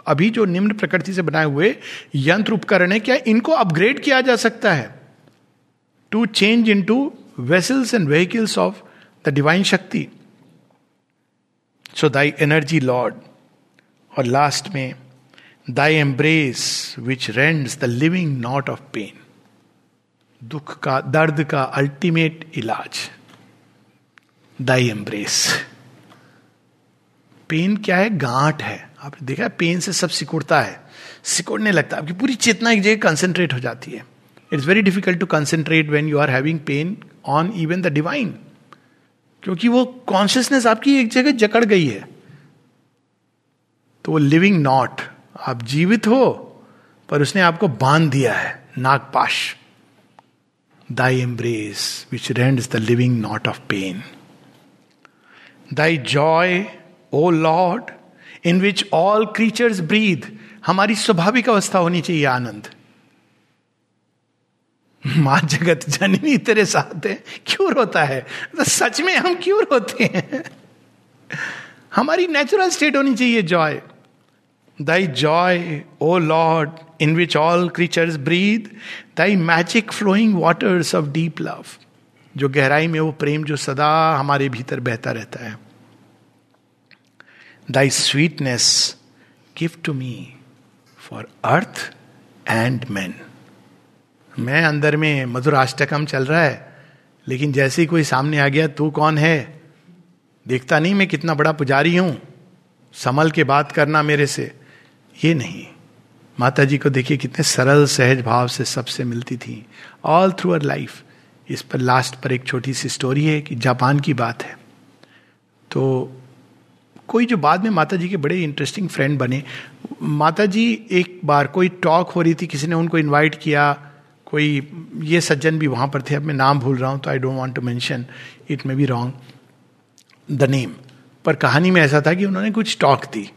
अभी जो निम्न प्रकृति से बनाए हुए यंत्र उपकरण है क्या इनको अपग्रेड किया जा सकता है? To change into vessels and vehicles of the divine shakti so thy energy lord और लास्ट में thy embrace which rends the living knot of pain दुख का दर्द का अल्टीमेट इलाज दाई एम्ब्रेस पेन क्या है गांठ है आपने देखा पेन से सब सिकुड़ता है सिकुड़ने लगता है आपकी पूरी चेतना एक जगह कंसेंट्रेट हो जाती है it's very difficult to concentrate when you are having pain on even the divine क्योंकि वो कॉन्शियसनेस आपकी एक जगह जकड़ गई है। तो वो लिविंग नॉट आप जीवित हो, पर उसने आपको बाँध दिया है, नागपाश। Thy embrace which rend the living knot of pain thy joy O lord in which all creatures breathe हमारी स्वाभाविक अवस्था होनी चाहिए आनंद। माँ जगत जननी तेरे साथ है। क्यों रोता है? तो सच में हम क्यों रोते हैं? हमारी नेचुरल स्टेट होनी चाहिए joy thy joy O lord in which all creatures breathe thy magic flowing waters of deep love जो गहराई में वो प्रेम जो सदा हमारे भीतर बहता रहता है। Thy sweetness gift to me for earth and man मैं अंदर में मधुर अष्टकम चल रहा है, लेकिन जैसे ही कोई सामने आ गया, तू कौन है? देखता नहीं मैं कितना बड़ा पुजारी हूँ। संभल के बात करना मेरे से। ये नहीं। माता जी को देखिए कितने सरल, सहज भाव से सबसे मिलती थी। ऑल थ्रू अर लाइफ इस पर लास्ट पर एक छोटी सी स्टोरी है कि जापान की बात है। तो कोई जो बाद में माता जी के बड़े इंटरेस्टिंग फ्रेंड बने माता जी एक बार कोई टॉक हो रही थी, किसी ने उनको इनवाइट किया कोई ये सज्जन भी वहाँ पर थे, अब मैं नाम भूल रहा हूँ तो I don't want to mention it may be wrong the name पर कहानी में ऐसा था कि उन्होंने कुछ टॉक दी।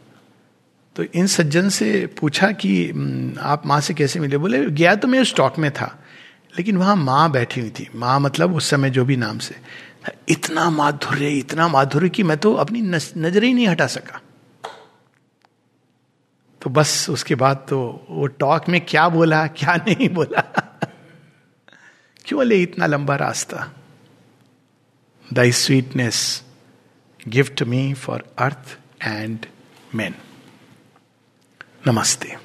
तो इन सज्जन से पूछा कि आप माँ से कैसे मिले? बोले, गया तो मैं उस टॉक में था, लेकिन वहाँ माँ बैठी हुई थी। माँ मतलब उस समय जो भी नाम से। इतना माधुर्य इतना माधुर्य कि मैं तो अपनी नज़र ही नहीं हटा सका। तो बस उसके बाद तो वो टॉक में क्या बोला, क्या नहीं बोला? क्यों ले इतना लंबा रास्ता thy sweetness gift me for earth and man नमस्ते